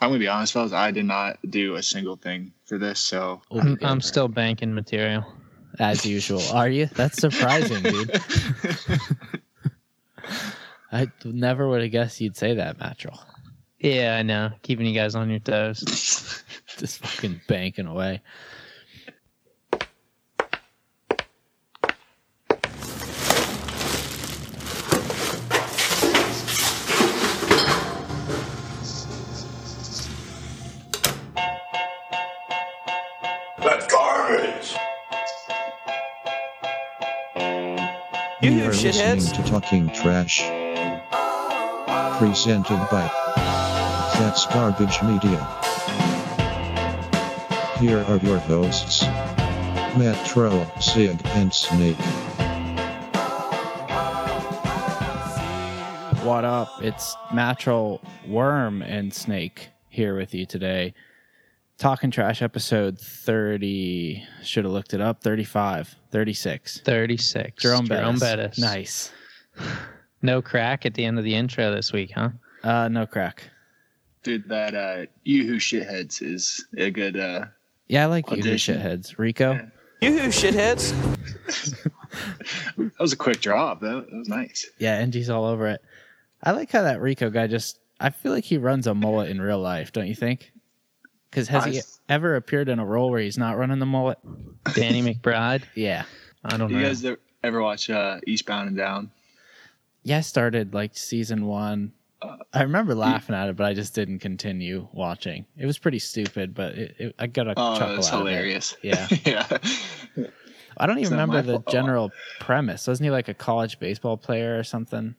I'm gonna be honest, fellas. I did not do a single thing for this, so We'll I'm. I'm still banking material. as usual. Are you? That's surprising, dude. I never would have guessed you'd say that, Mattrel. Yeah, I know. Keeping you guys on your toes. Just fucking banking away. Shitheads? to Talking Trash. Presented by That's Garbage Media. Here are your hosts Matt Metro, Sig, and Snake. What up? It's Mattrel, Worm, and Snake here with you today. Talking Trash episode 30. Should have looked it up. 35. 36. 36. Jerome, Jerome Bettis. Bettis. Nice. No crack at the end of the intro this week, huh? Uh, no crack. dude, that uh, you who shitheads is a good. uh Yeah, I like you, Audition. shitheads. Rico? You hear shitheads? That was a quick drop. That, that was nice. Yeah, NG's all over it. I like how that Rico guy just. I feel like he runs a mullet in real life, don't you think? Because has he I- ever appeared in a role where he's not running the mullet? Danny McBride. Yeah. I don't You know. You guys ever- ever watch uh, Eastbound and Down? Yeah, I started like season one. I remember laughing at it, but I just didn't continue watching. It was pretty stupid, but it, it, I got a Oh, chuckle it's out hilarious. Of it. Yeah, yeah. I don't even not remember my the fault. general premise. Wasn't he like a college baseball player or something?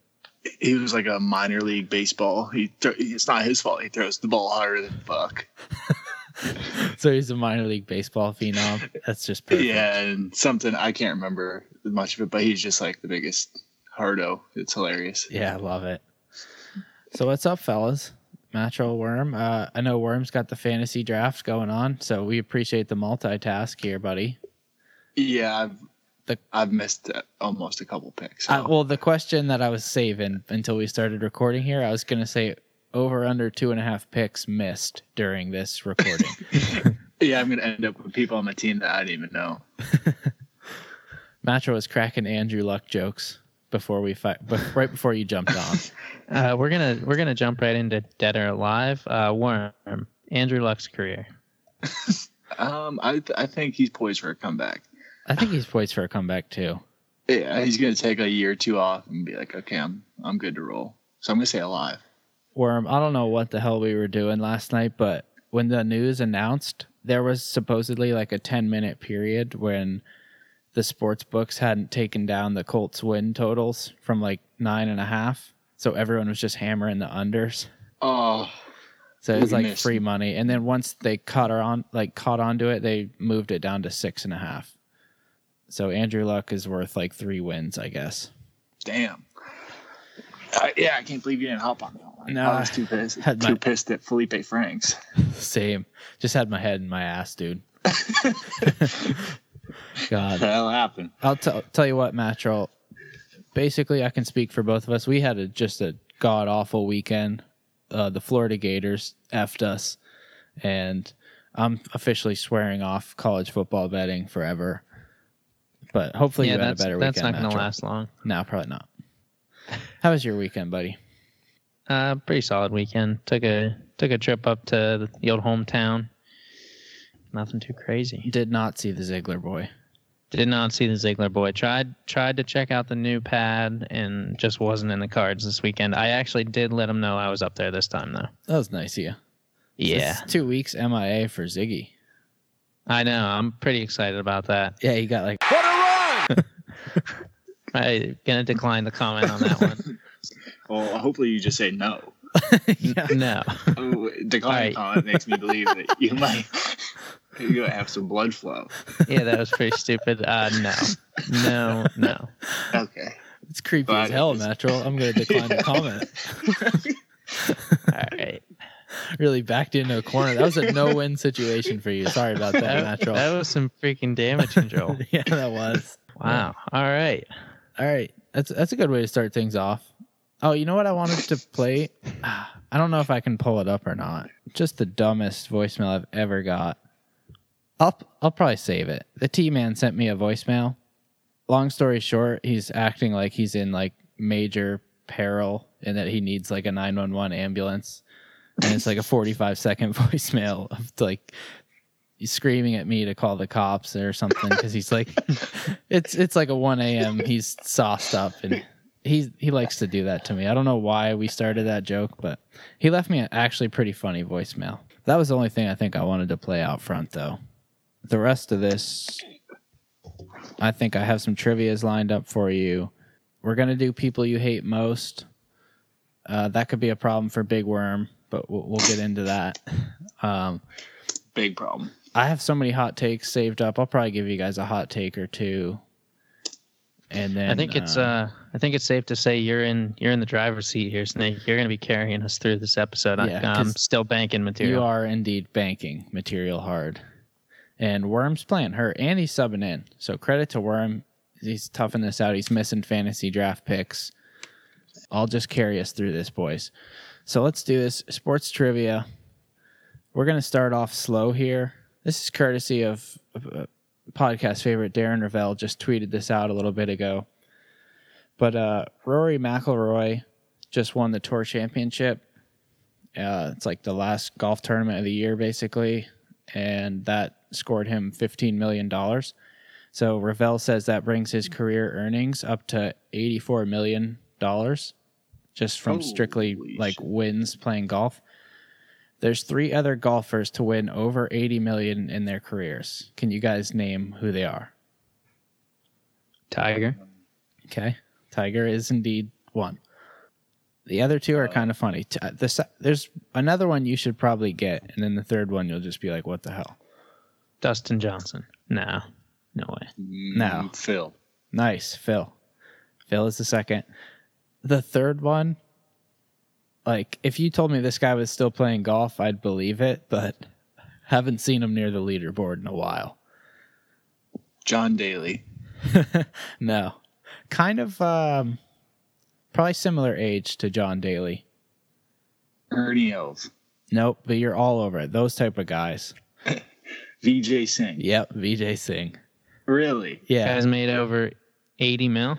He was like a minor league baseball. He th- it's not his fault. He throws the ball harder than fuck. So he's a minor league baseball phenom. That's just perfect. Yeah, and something I can't remember much of it, but he's just like the biggest hardo. It's hilarious. Yeah, I love it. So what's up, fellas? Matro Worm. Uh, I know Worm's got the fantasy draft going on, so we appreciate the multitask here, buddy. Yeah, I've The- I've missed uh, almost a couple picks. So. Uh, well, the question that I was saving until we started recording here, I was going to say over under two and a half picks missed during this recording. yeah, I'm gonna end up with people on my team that I didn't even know. Matro was cracking Andrew Luck jokes before we fight, bef- right before you jumped on. Uh, we're gonna we're gonna jump right into Dead or Alive. Uh, Worm. Andrew Luck's career. Um, I I think he's poised for a comeback. I think he's poised for a comeback too. Yeah, he's gonna take a year or two off and be like, okay, I'm I'm good to roll. So I'm gonna say alive. Worm, I don't know what the hell we were doing last night, but when the news announced, there was supposedly like a 10 minute period when the sports books hadn't taken down the Colts win totals from like nine and a half. So everyone was just hammering the unders. Oh, So it was like missed. free money. And then once they caught on like caught onto it, they moved it down to six and a half. So Andrew Luck is worth like three wins, I guess. damn. I, yeah, I can't believe you didn't hop on that one. No, I was too pissed. Too my- pissed at Felipe Franks. Same. Just had my head in my ass, dude. God. That'll happen. I'll tell tell you what, Mattrel. Basically, I can speak for both of us. We had a, just a god awful weekend. Uh, the Florida Gators effed us, and I'm officially swearing off college football betting forever. But hopefully, yeah, you had a that's better that's not gonna last long. No, probably not. How was your weekend, buddy? Uh, pretty solid weekend. Took a took a trip up to the old hometown. Nothing too crazy. Did not see the Ziegler boy. Did not see the Ziegler boy. Tried tried to check out the new pad and just wasn't in the cards this weekend. I actually did let him know I was up there this time though. That was nice of you. Yeah, It's two weeks MIA for Ziggy. I know. I'm pretty excited about that. Yeah, he got like What a run! I gonna decline the comment on that one. Well, hopefully you just say no. No. Oh, Decline Right. comment makes me believe that you might you gonna have some blood flow. Yeah, that was pretty stupid. Uh, no, no, no. Okay. it's creepy But as hell, natural. I'm gonna decline the comment. All right. really backed into a corner. That was a no-win situation for you. Sorry about that, That, Natural. that was some freaking damage control. yeah, that was. Wow. All right. All right, that's that's a good way to start things off. Oh, you know what I wanted to play? I don't know if I can pull it up or not. Just the dumbest voicemail I've ever got. I'll I'll probably save it. The T man sent me a voicemail. Long story short, he's acting like he's in like major peril and that he needs like a 911 ambulance. And it's like a 45 second voicemail of like screaming at me to call the cops or something because he's like it's it's like a 1 a.m. he's sauced up and he he likes to do that to me. I don't know why we started that joke, but he left me an actually pretty funny voicemail. That was the only thing I think I wanted to play out front though. The rest of this I think I have some trivias lined up for you. We're gonna do people you hate most. Uh, that could be a problem for Big Worm, but we'll, we'll get into that. Um, Big problem. I have so many hot takes saved up. I'll probably give you guys a hot take or two. And then I think it's uh I think it's safe to say you're in you're in the driver's seat here, Snake. You're going to be carrying us through this episode. Yeah, I'm still banking material. you are indeed banking material hard. And Worm's playing hurt and he's subbing in. So credit to Worm. He's toughing this out. He's missing fantasy draft picks. I'll just carry us through this, boys. So let's do this. Sports trivia. We're going to start off slow here. This is courtesy of uh, podcast favorite Darren Rovell. Just tweeted this out a little bit ago. But uh, Rory McIlroy just won the Tour Championship. Uh, it's like the last golf tournament of the year, basically, and that scored him fifteen million dollars. So Rovell says that brings his career earnings up to eighty-four million dollars, just from strictly Holy like wins playing golf. There's three other golfers to win over eighty million in their careers. Can you guys name who they are? Tiger. Okay. Tiger is indeed one. The other two are kind of funny. T- uh, there's another one you should probably get, and then the third one you'll just be like, "What the hell?" Dustin Johnson. No. No way. No. Mm, Phil. Nice, Phil. Phil is the second. The third one, like, if you told me this guy was still playing golf, I'd believe it, but haven't seen him near the leaderboard in a while. John Daly. No, kind of, um, probably similar age to John Daly. Ernie Els. Nope, but you're all over it. Those type of guys. Vijay Singh. Yep, Vijay Singh. Really? Yeah, Guys made over 80 mil.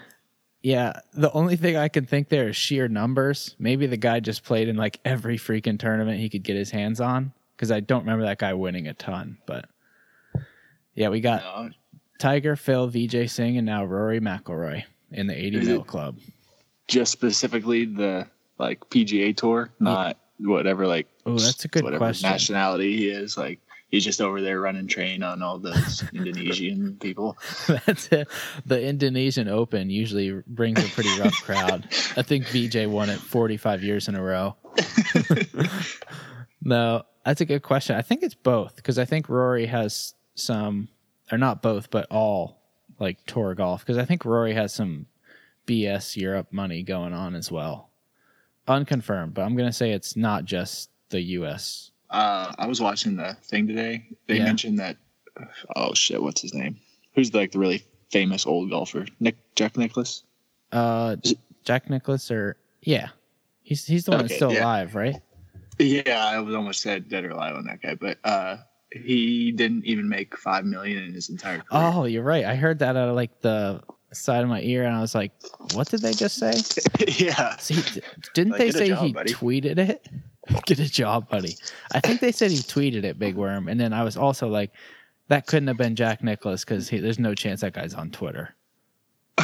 Yeah. The only thing I can think there is sheer numbers. Maybe the guy just played in like every freaking tournament he could get his hands on. Because I don't remember that guy winning a ton. But yeah, we got No. Tiger, Phil, Vijay Singh, and now Rory McIlroy in the 80 Is mil club. Just specifically the like PGA tour, not whatever like Oh, that's a good whatever question. nationality he is. Like he's just over there running train on all those Indonesian people. That's it. The Indonesian Open usually brings a pretty rough crowd. I think Vijay won it 45 years in a row. no, that's a good question. I think it's both because I think Rory has some, or not both, but all like tour golf because I think Rory has some BS Europe money going on as well. Unconfirmed, but I'm going to say it's not just the US. Uh, I was watching the thing today. They Yeah. mentioned that. Oh shit! What's his name? Who's like the really famous old golfer? Nick Jack Nicklaus. Uh, Jack Nicklaus or, yeah. He's, he's the one that's still yeah. alive, right? Yeah, I was almost said dead or alive on that guy, but uh, he didn't even make five million in his entire career. Oh, you're right. I heard that out of like the side of my ear, and I was like, "What did they just say?" yeah. See, didn't Like, they say job, he buddy. tweeted it? Get a job, buddy. I think they said he tweeted it, Big Worm, and then I was also like, that couldn't have been Jack Nicklaus because there's no chance that guy's on Twitter.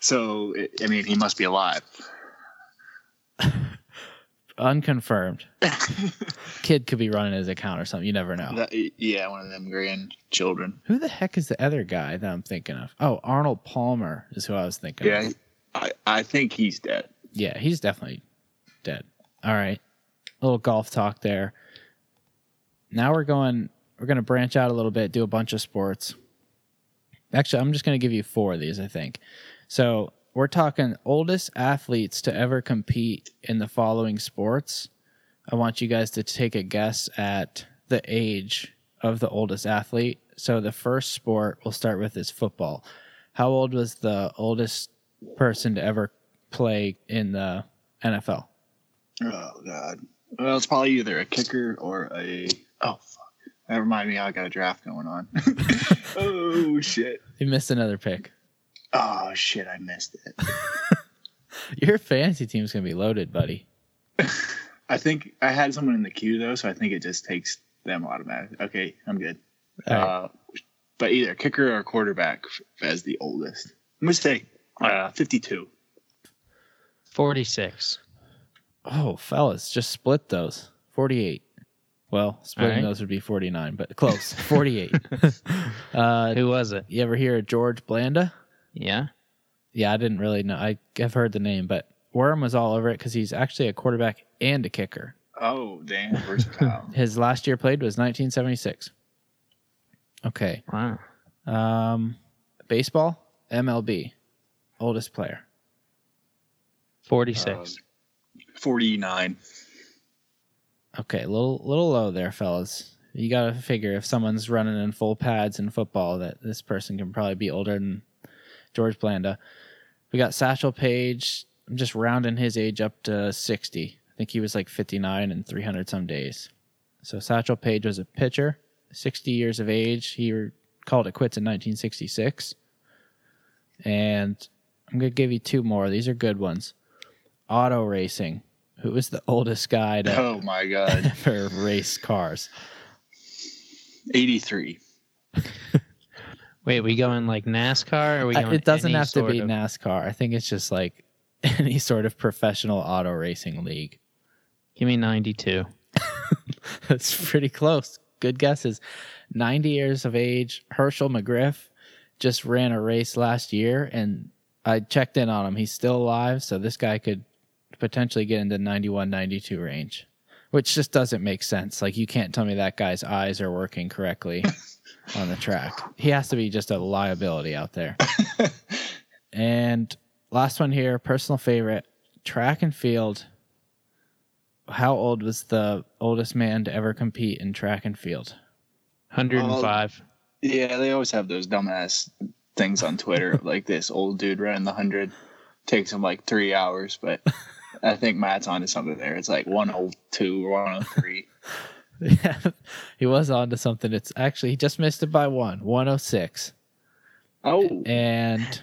So I- mean, he must be alive. Unconfirmed. Kid could be running his account or something. You never know. That, yeah, one of them grandchildren. Who the heck is the other guy that I'm thinking of? Oh, Arnold Palmer is who I was thinking. of. Yeah, I, I think he's dead. Yeah, he's definitely dead. All right. Little golf talk there. Now we're going we're going to branch out a little bit, do a bunch of sports. Actually, I'm just going to give you four of these, I think. So, we're talking oldest athletes to ever compete in the following sports. I want you guys to take a guess at the age of the oldest athlete. So, the first sport we'll start with is football. How old was the oldest person to ever play in the NFL? Oh god. Well, it's probably either a kicker or a. Oh fuck. That reminded me, I got a draft going on. oh shit. You missed another pick. Oh shit, I missed it. Your fantasy team's gonna be loaded, buddy. I think I had someone in the queue though, so I think it just takes them automatic. Okay, I'm good. All right. Uh, but either kicker or quarterback as the oldest. I'm gonna say uh, 52. 46. Oh, fellas, just split those. 48. Well, splitting right. those would be 49, but close. 48. uh, Who was it? you ever hear of George Blanda? Yeah. Yeah, I didn't really know. I, I've heard the name, but Worm was all over it because he's actually a quarterback and a kicker. Oh damn, versatile. His last year played was 1976. Okay. Wow. Um, baseball, MLB, oldest player. 46. 49. Okay, a little little low there, fellas. You got to figure if someone's running in full pads in football, that this person can probably be older than George Blanda. We got Satchel Paige. I'm just rounding his age up to 60. I think he was like 59 and 300 some days. So Satchel Paige was a pitcher, 60 years of age. He called it quits in 1966. And I'm going to give you two more. These are good ones. Auto racing. Who was the oldest guy to Oh my god. ever race cars? 83. Wait, we going like NASCAR? Or are we Uh, going It doesn't have to be of- NASCAR. I think it's just like any sort of professional auto racing league. Give me 92. That's pretty close. Good guesses. 90 years of age. Hershel McGriff just ran a race last year, and I checked in on him. He's still alive, so this guy could potentially get into 91, 92 range, which just doesn't make sense. Like, you can't tell me that guy's eyes are working correctly on the track. He has to be just a liability out there. and last one here, personal favorite track and field how old was the oldest man to ever compete in track and field? 105. Yeah, they always have those dumbass things on Twitter, like this old dude running the 100. Takes him like three hours, but I think Matt's onto something there. It's like 102 or 103. Yeah, he was on to something. It's actually he just missed it by one, 106. Oh, And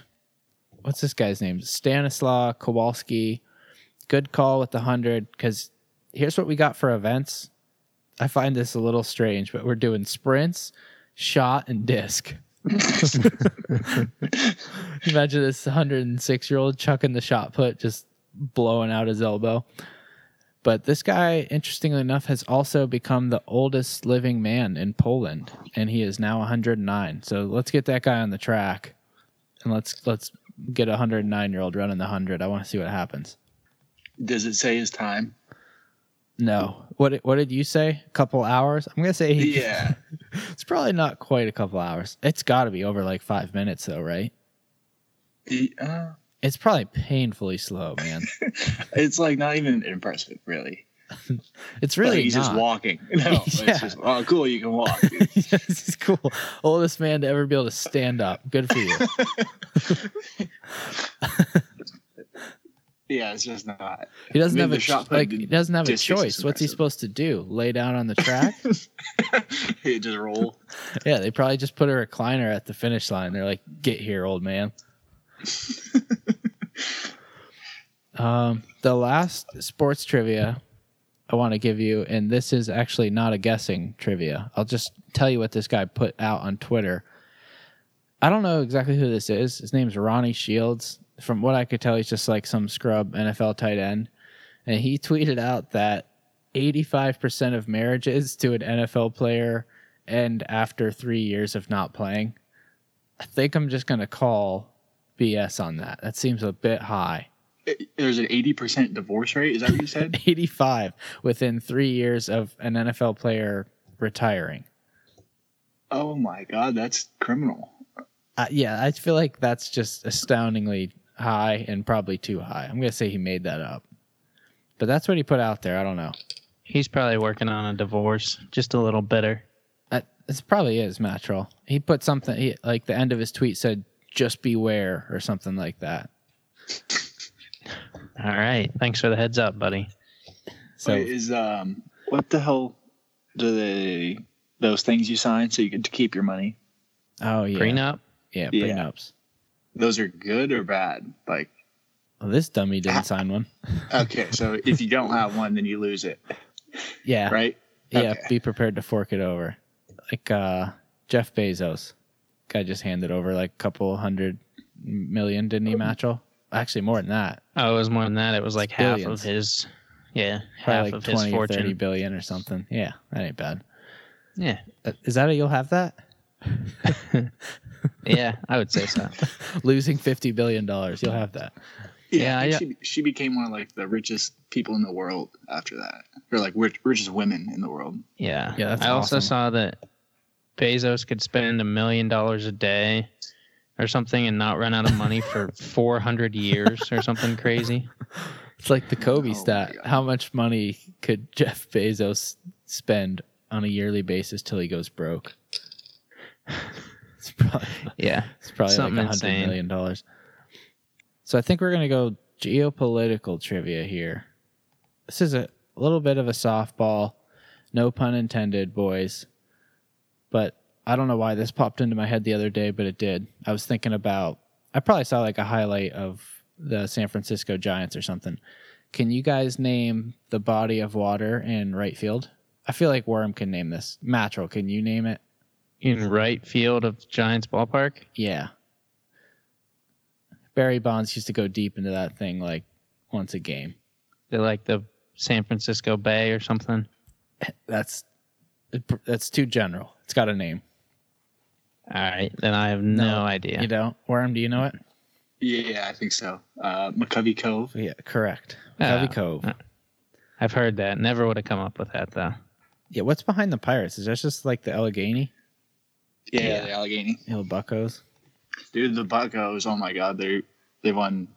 what's this guy's name? Stanislaw Kowalski. Good call with the 100 because here's what we got for events. I find this a little strange, but we're doing sprints, shot, and disc. Imagine this 106 year old chucking the shot put, just blowing out his elbow. But this guy, interestingly enough, has also become the oldest living man in Poland, and he is now 109. So let's get that guy on the track, and let's let's get a 109 year old running the 100. I want to see what happens. does it say his time? No, what what did you say? A couple hours? I'm gonna say he, Yeah. it's probably not quite a couple hours. It's got to be over like five minutes though, right? Uh, It's probably painfully slow, man. it's like not even impressive, really. It's really Like, he's just walking. No, Yeah. it's just oh cool, you can walk. dude. this is cool. Oldest man to ever be able to stand up. Good for you. yeah, it's just not. He doesn't I mean, have a like he doesn't have a choice. What's he supposed to do? Lay down on the track? he just roll. yeah, they probably just put a recliner at the finish line. They're like, "Get here, old man." um, the last sports trivia I want to give you, and this is actually not a guessing trivia. I'll just tell you what this guy put out on Twitter. I don't know exactly who this is. His name's Ronnie Shields. From what I could tell, he's just like some scrub NFL tight end. And he tweeted out that 85% of marriages to an NFL player end after three years of not playing. I think I'm just going to call BS on that. That seems a bit high. There's an 80% divorce rate. Is that what you said? 85 within three years of an NFL player retiring. oh my god, that's criminal. Uh, yeah, I feel like that's just astoundingly high and probably too high. I'm going to say he made that up. But that's what he put out there. I don't know. He's probably working on a divorce. Just a little bitter. Uh, This probably is Matrol. He put something, he, like the end of his tweet said, just beware or something like that. All right. Thanks for the heads up, buddy. So Wait, is um what the hell do they those things you sign so you get to keep your money? oh yeah, Prenup. yeah, Yeah. prenups. Those are good or bad? Like Well, this dummy didn't sign one. okay, so if you don't have one, then you lose it, Yeah, right? yeah. Okay. Be prepared to fork it over, like uh, Jeff Bezos. Guy just handed over like a couple hundred million, didn't he, Matchell? Actually, more than that. Oh, it was more than that. It was like half Billions. of his. Yeah, half like of his twenty or thirty fortune. billion or something. Yeah, that ain't bad. Yeah, Uh, Is that a you'll have that? yeah, I would say so. Losing fifty billion dollars, you'll have that. Yeah, I yeah. She, she became one of like the richest people in the world after that, or like rich, richest women in the world. Yeah, Yeah, that's I also saw that Bezos could spend a million dollars a day or something and not run out of money for 400 years or something crazy. It's like the Kobe Oh stat. How much money could Jeff Bezos spend on a yearly basis till he goes broke? It's probably Yeah, it's probably Something like a hundred insane. million dollars. So I think we're gonna go geopolitical trivia here. This is a little bit of a softball, no pun intended, boys. I don't know why this popped into my head the other day, but it did. I was thinking about I probably saw like a highlight of the San Francisco Giants or something. Can you guys name the body of water in right field? I feel like Worm can name this. Mattrel, can you name it? in right field of Giants ballpark. Yeah. Barry Bonds used to go deep into that thing like once a game. They're like the San Francisco Bay or something. That's that's too general. It's got a name. All right, then I have no, No, idea. You don't? Worm, do you know it? Yeah, I think so. Uh, McCovey Cove. Yeah, correct. McCovey Covey Cove. I've heard that. Never would have come up with that though. Yeah, what's behind the Pirates? Is that just like the Allegheny? Yeah, Yeah. the Allegheny. Hill Buccos? Dude, the Buccos. Oh my God, they they won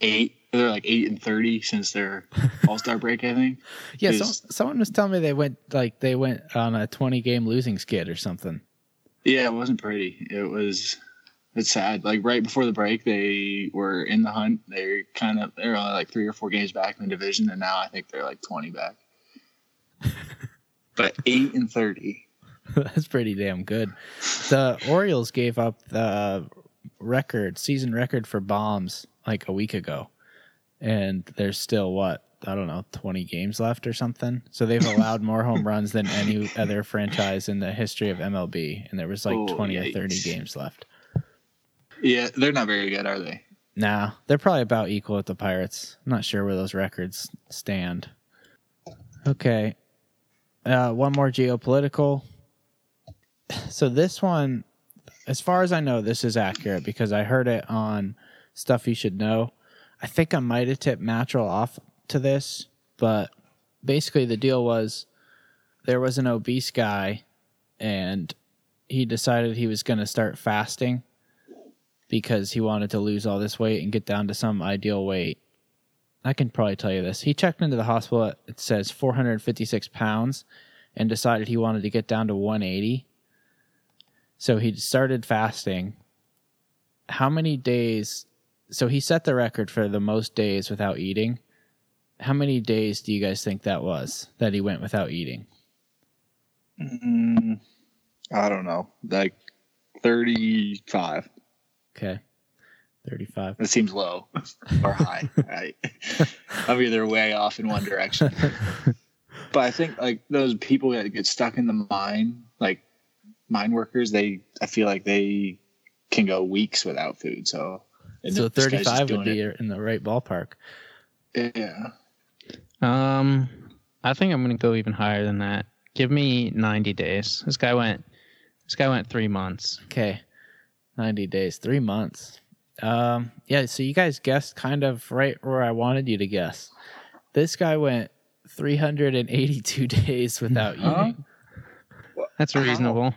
eight. They're like eight and thirty since their All Star break. I think. Yeah, Is- so, someone was telling me they went like they went on a twenty game losing skid or something. Yeah, it wasn't pretty. It was. It's sad. Like right before the break, they were in the hunt. They're kind of they're only like three or four games back in the division, and now I think they're like twenty back. but eight and thirty. That's pretty damn good. The Orioles gave up the record, season record for bombs like a week ago. And there's still what? I don't know, 20 games left or something. So they've allowed more home runs than any other franchise in the history of MLB. And there was like Oh, 20 or 30 games left. Yeah, they're not very good, are they? Nah, they're probably about equal with the Pirates. I'm not sure where those records stand. Okay. Uh, one more geopolitical. So this one, as far as I know, this is accurate because I heard it on Stuff You Should Know. I think I might have tipped Mattrel off to this, but basically the deal was there was an obese guy and he decided he was going to start fasting because he wanted to lose all this weight and get down to some ideal weight. I can probably tell you this. He checked into the hospital at it says 456 pounds and decided he wanted to get down to 180. So he started fasting. How many days? So he set the record for the most days without eating. How many days do you guys think that was that he went without eating? Mm, I don't know. Like thirty-five. Okay. 35. That seems low or high. Right? I'm either way off in one direction. but I think like those people that get stuck in the mine, like mine workers, they I feel like they can go weeks without food. So So this guy's just 35 would be in the right ballpark. yeah. Um, I think I'm gonna go even higher than that. Give me 90 days. This guy went. This guy went three months. Okay. 90 days, three months. Um, yeah, so you guys guessed kind of right where I wanted you to guess. This guy went 382 days without Huh? eating. That's reasonable.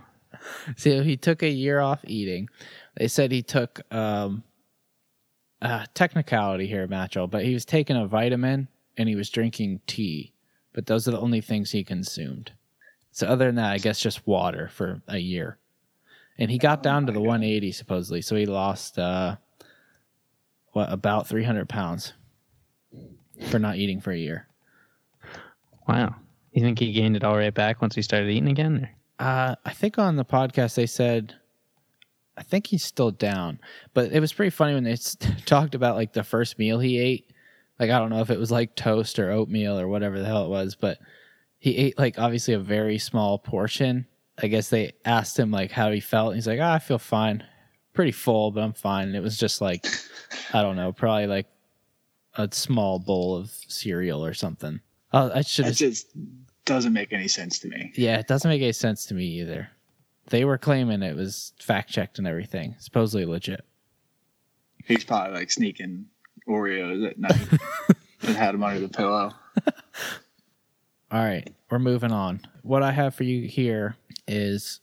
So he took a year off eating. They said he took um uh technicality here, Matchel, but he was taking a vitamin and he was drinking tea. But those are the only things he consumed. So other than that, I guess just water for a year. And he got down to the 180 supposedly, so he lost uh what about 300 pounds. for not eating for a year. Wow. You think he gained it all right back once he started eating again? Or? Uh, I think on the podcast they said, I think he's still down, but it was pretty funny when they talked about like the first meal he ate. Like I don't know if it was like toast or oatmeal or whatever the hell it was, but he ate like obviously a very small portion. I guess they asked him like how he felt. And he's like, oh, I feel fine, pretty full, but I'm fine. And it was just like, I don't know, probably like a small bowl of cereal or something. Oh, I should That just doesn't make any sense to me. yeah, it doesn't make any sense to me either. They were claiming it was fact checked and everything, supposedly legit. He's probably like sneaking Oreos at night and had them under the pillow. All right, we're moving on. What I have for you here is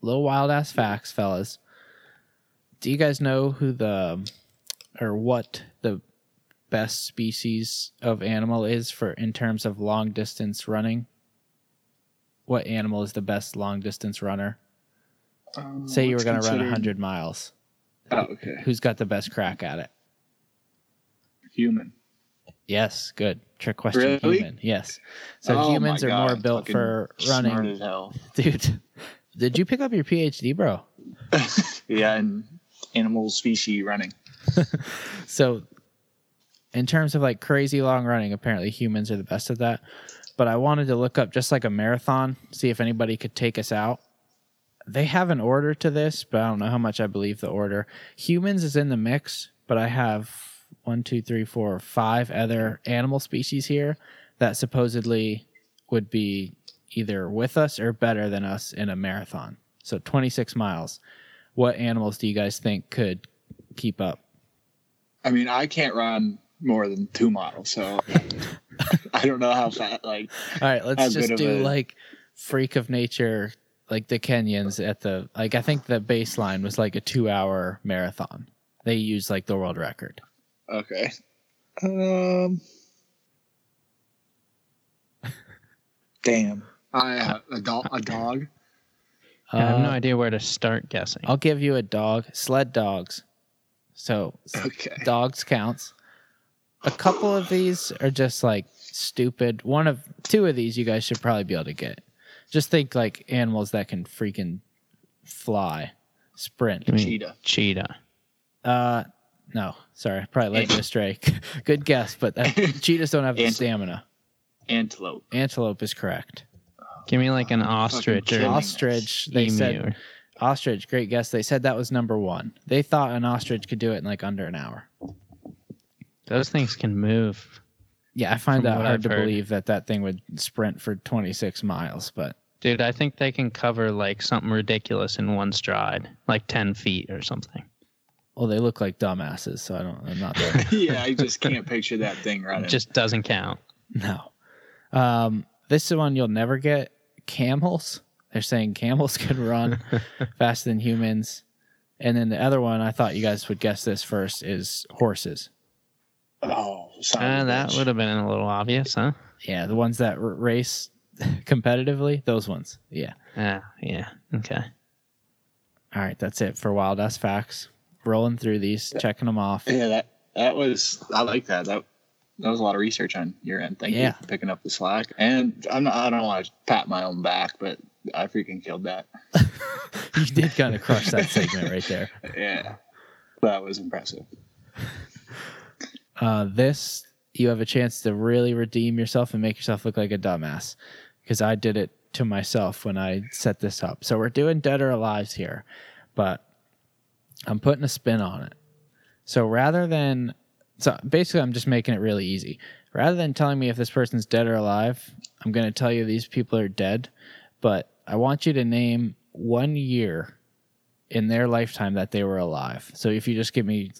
little wild ass facts, fellas. Do you guys know who the or what the best species of animal is for in terms of long distance running? What animal is the best long distance runner? Um, Say you were going to run considered- 100 miles. Oh, okay. Who's got the best crack at it? Human. Yes, good. Trick question Really? human. Yes. So Oh humans are God, more built fucking for Smart running. as hell. Dude, did you pick up your PhD, bro? Yeah, and animal species running. So in terms of like crazy long running, apparently humans are the best at that. But I wanted to look up just like a marathon, see if anybody could take us out. They have an order to this, but I don't know how much I believe the order. Humans is in the mix, but I have one, two, three, four, five other animal species here that supposedly would be either with us or better than us in a marathon. So 26 miles. What animals do you guys think could keep up? I mean, I can't run more than two miles, so I don't know how fast. Like, All right, let's just do a- like freak of nature, like the Kenyans at the like. I think the baseline was like a two-hour marathon. They used like the world record. Okay, um, damn, I have a dog. A dog. I have no Uh, idea where to start guessing. I'll give you a dog. Sled dogs. So Okay. dogs counts. A couple of these are just like stupid. One of two of these you guys should probably be able to get. Just think like animals that can freaking fly, sprint. Cheetah. Cheetah. Uh, no, sorry, I probably led you astray. Good guess, but that, cheetahs don't have the Ant- stamina. Antelope. Antelope is correct. Give me like an ostrich or killing an. Ostrich, they emu. said ostrich. Great guess. They said that was number one. They thought an ostrich could do it in like under an hour. Those things can move. Yeah, I find From that what hard I've to heard. believe that that thing would sprint for 26 miles, but Dude, I think they can cover like something ridiculous in one stride, like 10 feet or something. Well, they look like dumbasses, so I don't. I'm not there. yeah, I just can't picture that thing It running. just doesn't count. no. Um, this is one you'll never get. Camels. They're saying camels could run faster than humans. And then the other one, I thought you guys would guess this first, is horses. oh, son Uh, that would have been a little obvious, huh? Yeah, the ones that r- race competitively, those ones. Yeah. Yeah, yeah. Okay. All right, that's it for Wild Ass Facts. Rolling through these, checking them off. Yeah, that that was. I like that. That that was a lot of research on your end. Thank Yeah. you for picking up the slack. And I'm not. I don't want to pat my own back, but I freaking killed that. You did kind of crush that segment right there. Yeah, that was impressive. Uh, this, you have a chance to really redeem yourself and make yourself look like a dumbass because I did it to myself when I set this up. So we're doing Dead or Alive here, but I'm putting a spin on it. So rather than, so basically, I'm just making it really easy. Rather than telling me if this person's dead or alive, I'm going to tell you these people are dead, but I want you to name one year in their lifetime that they were alive. So if you just give me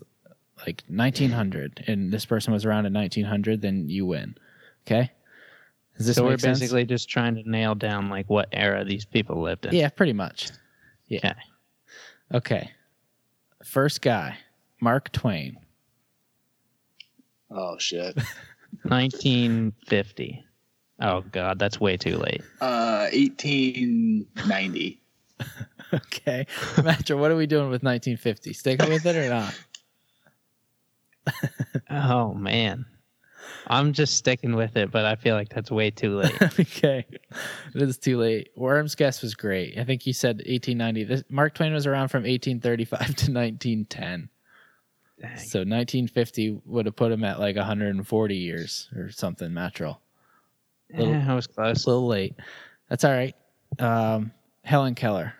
like 1900 and this person was around in 1900, then you win. Okay? Does this so we're sense? basically just trying to nail down like what era these people lived in. Yeah, pretty much. Yeah. Okay. Okay. First guy, Mark Twain. Oh shit. 1950. Oh god, that's way too late. Uh, 1890. Okay. Matcher, what are we doing with 1950? Sticking with it or not? Oh man. I'm just sticking with it, but I feel like that's way too late. okay, it is too late. Worm's guess was great. I think you said 1890. This, Mark Twain was around from 1835 to 1910. So 1950 would have put him at like 140 years or something natural. Little- yeah, I was close. A little late. That's all right. Um, Helen Keller.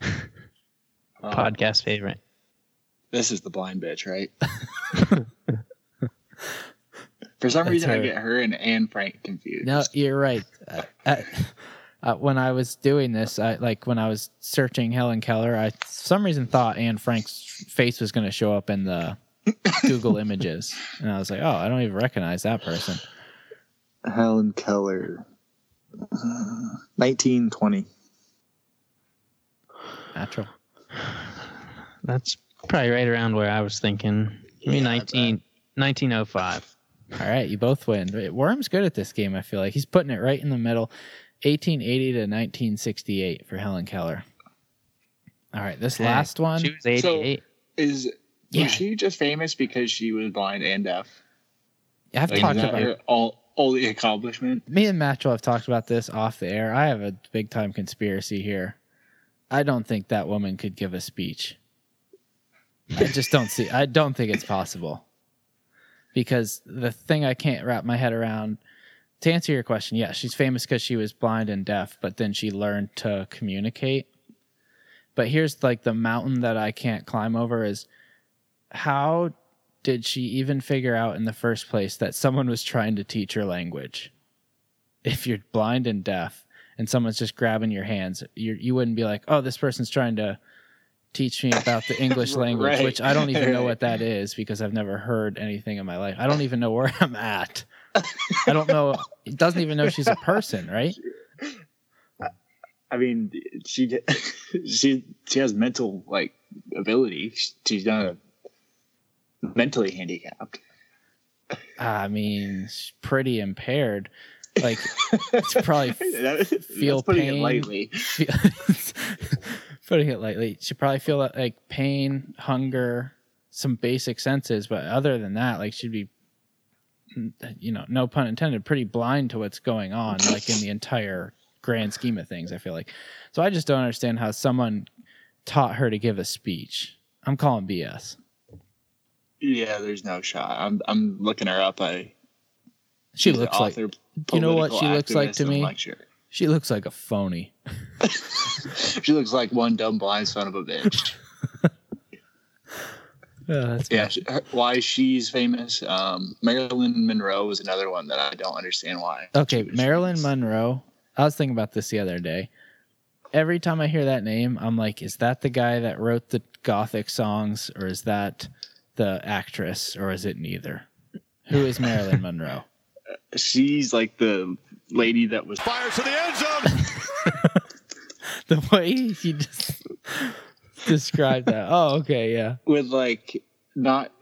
Uh, Podcast favorite. This is the blind bitch, right? For some That's reason, her. I get her and Anne Frank confused. No, you're right. Uh, uh, uh, when I was doing this, I like when I was searching Helen Keller, I for some reason thought Anne Frank's face was going to show up in the Google images, and I was like, oh, I don't even recognize that person. Helen Keller, uh, 1920. Natural. That's probably right around where I was thinking. Give me Yeah, 19, 1905. All right, you both win. Wait, Worm's good at this game. I feel like he's putting it right in the middle. 1880 to 1968 for Helen Keller. All right, this Hey, last one. She was 88. Is Yeah. was she just famous because she was blind and deaf? Yeah, I've Like, talked is that about her all all the accomplishment? me and Matchell have talked about this off the air. I have a big time conspiracy here. I don't think that woman could give a speech. I just don't see. I don't think it's possible. Because the thing I can't wrap my head around to answer your question, yeah, she's famous because she was blind and deaf, but then she learned to communicate. But here's like the mountain that I can't climb over is how did she even figure out in the first place that someone was trying to teach her language? If you're blind and deaf and someone's just grabbing your hands, you you wouldn't be like, "Oh, this person's trying to teach me about the English language," Right. which I don't even know what that is because I've never heard anything in my life. I don't even know where I'm at. I don't know. It doesn't even know she's a person, right? I mean, she she she has mental like ability. She's not mentally handicapped. Ah, I mean, she's pretty impaired. Like it's probably That- feel pain. lightly. Putting it lightly. She probably feel that, like pain, hunger, some basic senses, but other than that, like she'd be, you know, no pun intended, pretty blind to what's going on, like in the entire grand scheme of things. I feel like, so I just don't understand how someone taught her to give a speech. I'm calling BS. Yeah, there's no shot. I'm I'm looking her up. I She looks like author, you know what she looks like to me? lecturer. She looks like a phony. she looks like one dumb blind son of a bitch. Yeah, yeah, she, her, why she's famous. Um, Marilyn Monroe was another one that I don't understand why. Okay, Marilyn famous. Monroe. I was thinking about this the other day. Every time I hear that name, I'm like, is that the guy that wrote the gothic songs, or is that the actress, or is it neither? Who is Marilyn Monroe? She's like the lady that was Fires to the end zone. the way he just described that. Oh, okay, yeah, with like not.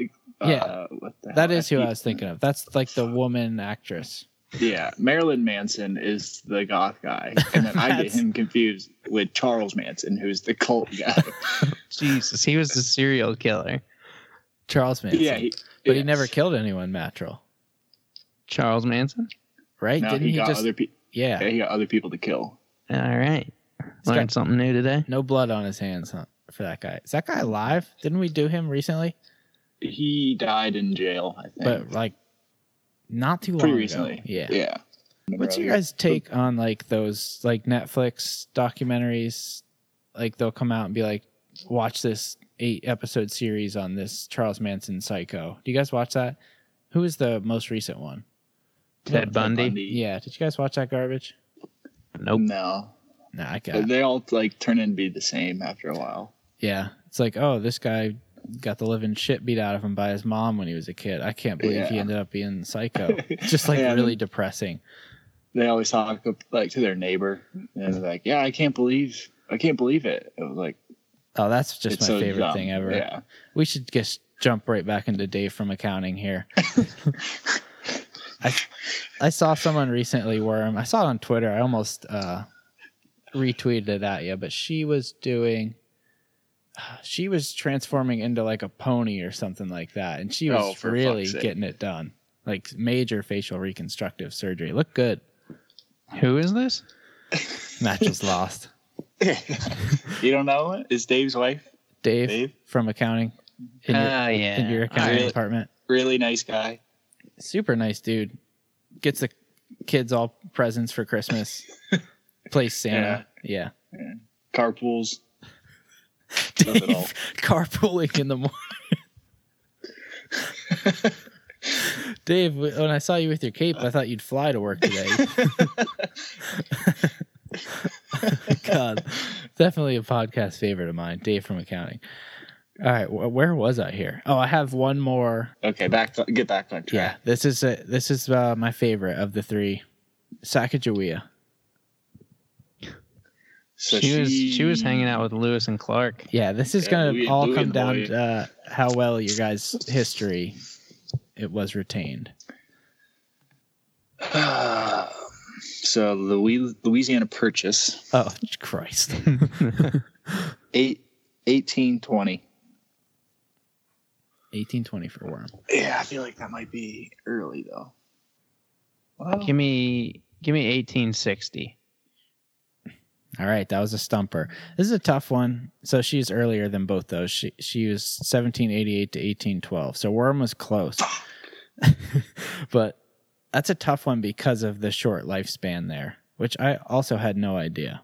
Uh, Yeah. what the that hell? is who I was thinking of. That's like the woman actress. Yeah, Marilyn Manson is the goth guy, and then I get him confused with Charles Manson, who's the cult guy. Jesus, he was the serial killer. Charles Manson. yeah, he, but he never killed anyone. Mattrell, Charles Manson. Right? No, Didn't he, he, got just? other people. yeah, Yeah, he got other people to kill. All right, got- learned something new today. no blood on his hands huh, for that guy. Is that guy alive? Didn't we do him recently? He died in jail, I think, but like not too long pretty ago. recently. Yeah. yeah. What's your Monroe. guys' take on like those like Netflix documentaries? Like they'll come out and be like, watch this eight episode series on this Charles Manson psycho. Do you guys watch that? Who is the most recent one? Ted Bundy. Yeah, did you guys watch that garbage? Nope. No, Nah, I got But they all like turn in to be the same after a while. Yeah, it's like, oh, this guy got the living shit beat out of him by his mom when he was a kid. I can't believe he ended up being psycho. It's just like Yeah. really depressing. They always talk like to their neighbor, and they're like, "Yeah, I can't believe, I can't believe it." It was like Oh, that's just my so favorite dumb. thing ever. Yeah, We should just jump right back into Dave from accounting here. I I saw someone recently worm. I saw it on Twitter. I almost uh, retweeted it at you, but she was doing. She was transforming into like a pony or something like that, and she Oh, was for really getting it done. like major facial reconstructive surgery. Look good. Who is this? Matt just lost. You don't know it? It's Dave's wife. Dave, Dave? from accounting in Oh your, yeah. in your accounting Really? department. Really nice guy. Super nice dude. Gets the kids all presents for Christmas. Plays Santa. Yeah. Carpools. Does it all. Dave carpooling in the morning. Dave, when I saw you with your cape, I thought you'd fly to work today. God, definitely a podcast favorite of mine, Dave from accounting. All right, wh- where was I here? Oh, I have one more. Okay, back to, get back on track. Yeah, this is a, this is uh, my favorite of the three, Sacagawea. So she was she was hanging out with Lewis and Clark. Yeah, this is Yeah, gonna Louis- all Louis come down Boy. to uh, how well your guys' history it was retained. so Louis, Louisiana Purchase, Oh Christ! eight, 1820. 1820 for worm. Yeah, I feel like that might be early though. Well, Give me give me 1860. All right, that was a stumper. This is a tough one. So she's earlier than both those. She she was 1788 to 1812. So worm was close, but that's a tough one because of the short lifespan there, which I also had no idea.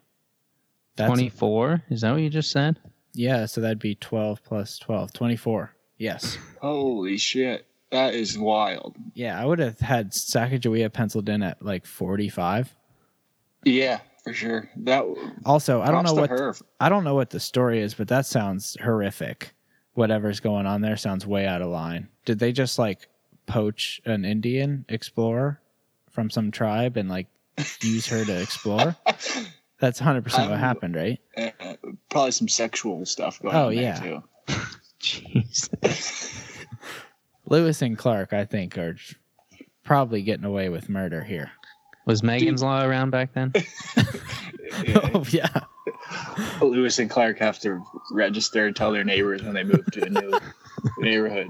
24. Is that what you just said? yeah. So that'd be 12 plus 12, 24. Yes. holy shit, that is wild. Yeah, I would have had Sacagawea penciled in at like 45. Yeah, for sure. That Also, I don't know what her. I don't know what the story is, but that sounds horrific. Whatever's going on there sounds way out of line. Did they just like poach an Indian explorer from some tribe and like use her to explore? That's 100% what happened, right? Uh, probably some sexual stuff going Oh, on there yeah. too. Jeez. Lewis and Clark, I think, are probably getting away with murder here. Was Megan's Law around back then? Yeah. oh, yeah. Lewis and Clark have to register and tell their neighbors when they move to a new neighborhood.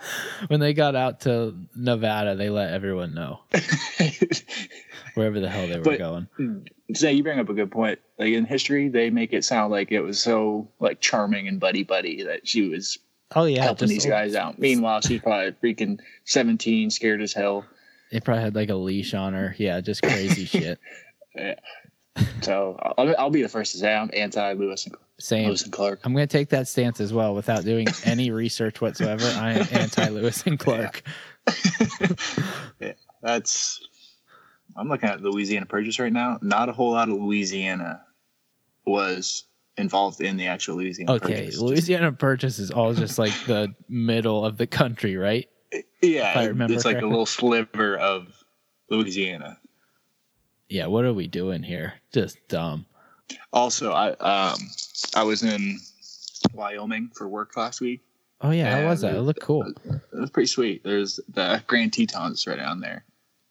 When they got out to Nevada, they let everyone know wherever the hell they were But- going. so you bring up a good point. Like in history, they make it sound like it was so like charming and buddy buddy that she was Oh, yeah. helping these guys out. Meanwhile, she's probably freaking seventeen, scared as hell. They probably had like a leash on her. Yeah, just crazy shit. Yeah. So I'll, I'll be the first to say I'm anti Lewis and Same. Lewis and Clark. I'm going to take that stance as well without doing any research whatsoever. I am anti Lewis and Clark. That's. I'm looking at Louisiana Purchase right now. Not a whole lot of Louisiana was involved in the actual Louisiana Okay, Purchase. Louisiana Purchase is all just like the middle of the country, right? yeah, if I remember it's like a little sliver of Louisiana. Yeah, what are we doing here? Just dumb. Also, I um I was in Wyoming for work last week. Oh yeah, how was that? It looked cool. It was pretty sweet. There's the Grand Tetons right down there.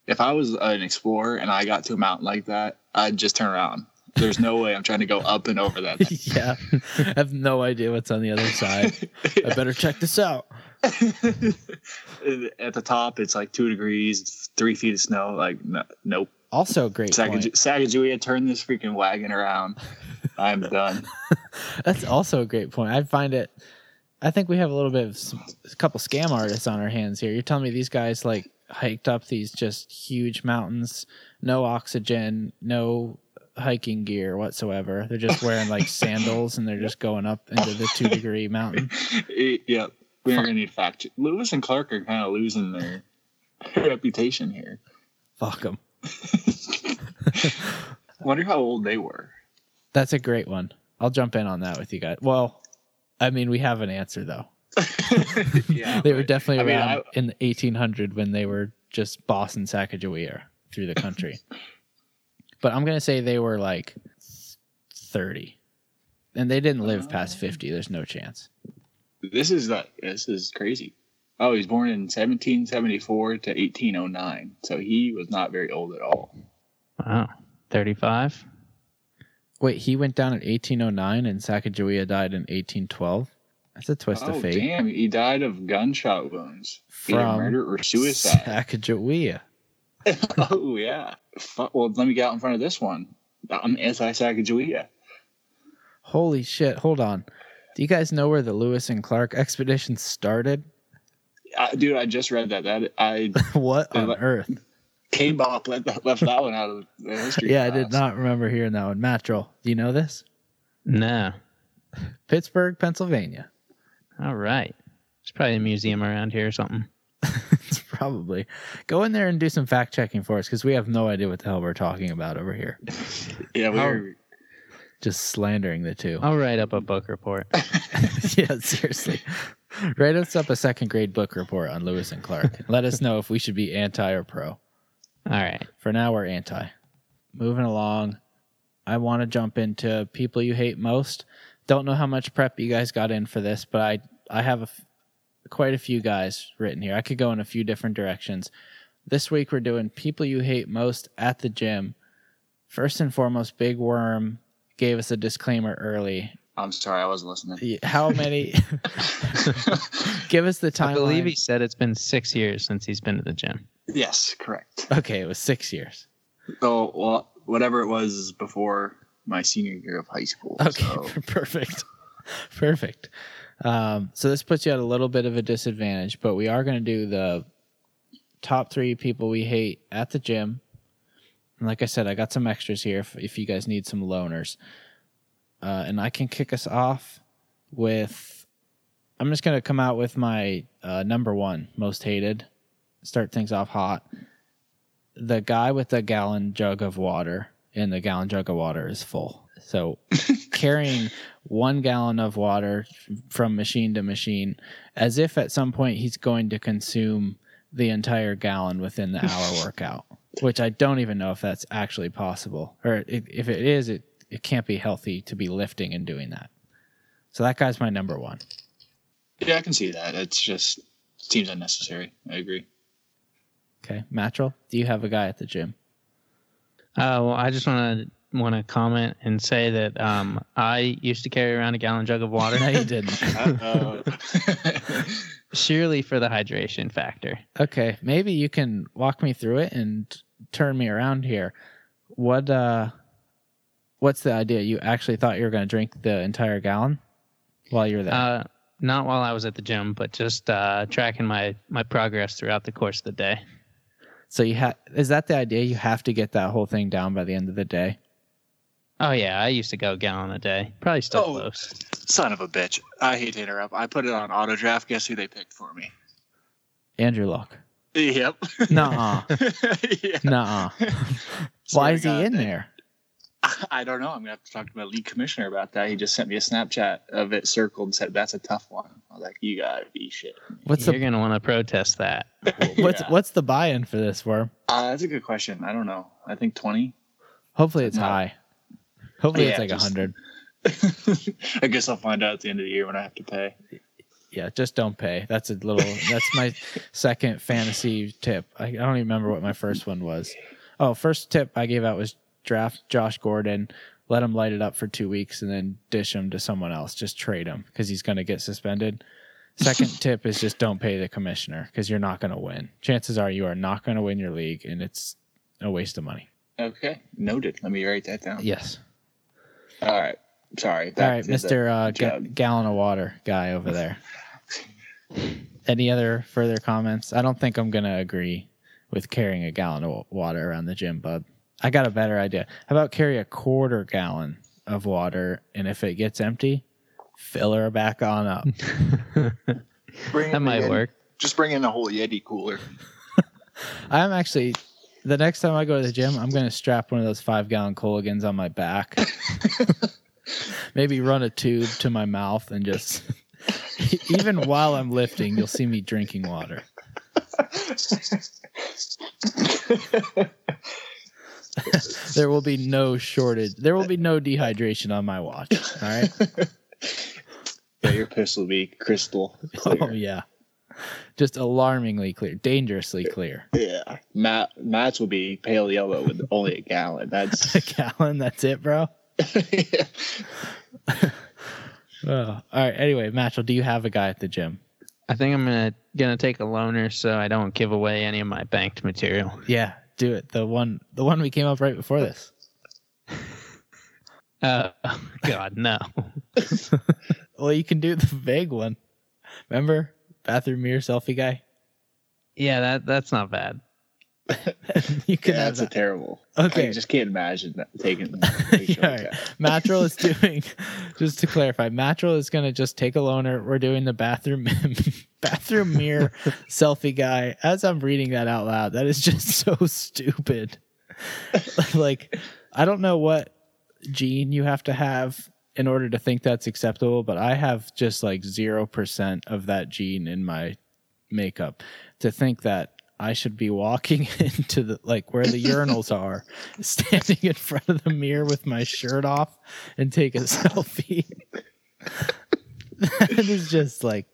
If I was an explorer and I got to a mountain like that, I'd just turn around. There's no way I'm trying to go up and over that. yeah, I have no idea what's on the other side. I better check this out. At the top, it's like two degrees, three feet of snow. Like, no, nope. Also, great point. Sacagawea, turn this freaking wagon around. I'm done. That's also a great point. I find it. I think we have a little bit of s- a couple scam artists on our hands here. You're telling me these guys like hiked up these just huge mountains, no oxygen, no hiking gear whatsoever. They're just wearing like sandals and they're just going up into the two degree mountain. Yep. We're gonna need fact. Lewis and Clark are kind of losing their reputation here. Fuck them. I wonder how old they were. That's a great one. I'll jump in on that with you guys. Well, I mean, we have an answer though. Yeah, They were definitely I mean, around I- in the 1800 when they were just bossing Sacagawea through the country. but I'm gonna say they were like 30, and they didn't live past 50. There's no chance. This is the this is crazy. Oh, he was born in 1774 to 1809, so he was not very old at all. Wow. 35? Wait, he went down in 1809 and Sacagawea died in 1812. That's a twist Oh of fate. damn! He died of gunshot wounds, either From murder or suicide. Sacagawea. oh yeah. Well, let me get out in front of this one. I'm anti-Sacagawea. Holy shit! Hold on. Do you guys know where the Lewis and Clark expedition started? Uh, dude, I just read that. That I what on but- earth? K-Bop left, that- left that one out of the history. Yeah, I did not remember hearing that one. Matrol, do you know this? No. Pittsburgh, Pennsylvania. All right. There's probably a museum around here or something. It's probably go in there and do some fact checking for us because we have no idea what the hell we're talking about over here. Yeah, we were. Just slandering the two. I'll write up a book report. yeah, seriously. Write us up a second grade book report on Lewis and Clark. Let us know if we should be anti or pro. All right. For now, we're anti. Moving along, I want to jump into people you hate most. Don't know how much prep you guys got in for this, but I I have a f- quite a few guys written here. I could go in a few different directions. This week we're doing people you hate most at the gym. First and foremost, Big Worm gave us a disclaimer early. I'm sorry, I wasn't listening. How many? Give us the time. I believe he said it's been six years since he's been to the gym. Yes, correct. Okay, it was six years. So, well, whatever it was before my senior year of high school. Okay, So, perfect, perfect. Um, so this puts you at a little bit of a disadvantage, but we are going to do the top three people we hate at the gym. And like I said, I got some extras here if, if you guys need some loners. Uh, and I can kick us off with. I'm just going to come out with my uh, number one most hated. Start things off hot. The guy with the gallon jug of water, and the gallon jug of water is full. So carrying one gallon of water from machine to machine as if at some point he's going to consume the entire gallon within the hour workout, which I don't even know if that's actually possible. Or if it is, it, it can't be healthy to be lifting and doing that. So that guy's my number one. yeah, I can see that. It's just seems unnecessary. I agree. Okay. Matril, do you have a guy at the gym? Uh, well, I just want to want to comment and say that um, I used to carry around a gallon jug of water No, you didn't. Surely for the hydration factor. Okay, maybe you can walk me through it and turn me around here. What uh what's the idea? You actually thought you were going to drink the entire gallon while you were there? Uh, not while I was at the gym, but just uh, tracking my my progress throughout the course of the day. so you have is that the idea? You have to get that whole thing down by the end of the day. Oh yeah, I used to go a gallon a day. Probably still Oh. close. Son of a bitch. I hate to interrupt. I put it on auto draft. Guess who they picked for me? Andrew Luck. Yep. Nuh-uh. yeah. Nuh-uh. Why is he in they- there? I don't know. I'm gonna have to talk to my league commissioner about that. He just sent me a Snapchat of it circled and said that's a tough one. I was like, you gotta be shit. What's You're the gonna want to protest that. what's Yeah. what's the buy-in for this worm? Uh, that's a good question. I don't know. I think twenty. Hopefully it's No. high. Hopefully it's Yeah, like a 100. I guess I'll find out at the end of the year when I have to pay. Yeah, just don't pay. That's a little. That's my second fantasy tip. I, I don't even remember what my first one was. Oh, first tip I gave out was draft Josh Gordon, let him light it up for two weeks, and then dish him to someone else. Just trade him because he's going to get suspended. Second tip is just don't pay the commissioner because you're not going to win. Chances are you are not going to win your league, and it's a waste of money. Okay, noted. Let me write that down. Yes. All right. Sorry. All right, to Mister uh, ga- gallon of water guy over there. Any other further comments? I don't think I'm gonna agree with carrying a gallon of water around the gym, bud. I got a better idea. How about carry a quarter gallon of water, and if it gets empty, fill her back on up. Bring That might the- work. Just bring in a whole Yeti cooler. I'm actually the next time I go to the gym, I'm gonna strap one of those five gallon Culligans on my back. Maybe run a tube to my mouth and just even while I'm lifting, you'll see me drinking water. there will be no shortage. There will be no dehydration on my watch. All right. Yeah, your piss will be crystal clear. Oh yeah. Just alarmingly clear, dangerously clear. Yeah. Matt Matt's will be pale yellow with only a gallon. That's A gallon, that's it, bro. Oh, all right. Anyway, Matchell, do you have a guy at the gym? I think I'm gonna gonna take a loaner so I don't give away any of my banked material. Yeah, do it. The one, the one we came up right before this. Uh, God, no. Well, you can do the vague one. Remember, bathroom mirror selfie guy. Yeah, that that's not bad. you can Yeah, have that's that. a terrible. Okay. I just can't imagine that taking a picture All like right. that. Mattrel is doing, just to clarify, Mattrel is going to just take a loaner. We're doing the bathroom bathroom mirror selfie guy. As I'm reading that out loud, that is just so stupid. like, I don't know what gene you have to have in order to think that's acceptable, but I have just like 0% of that gene in my makeup to think that I should be walking into the like where the urinals are, standing in front of the mirror with my shirt off and take a selfie. that is just like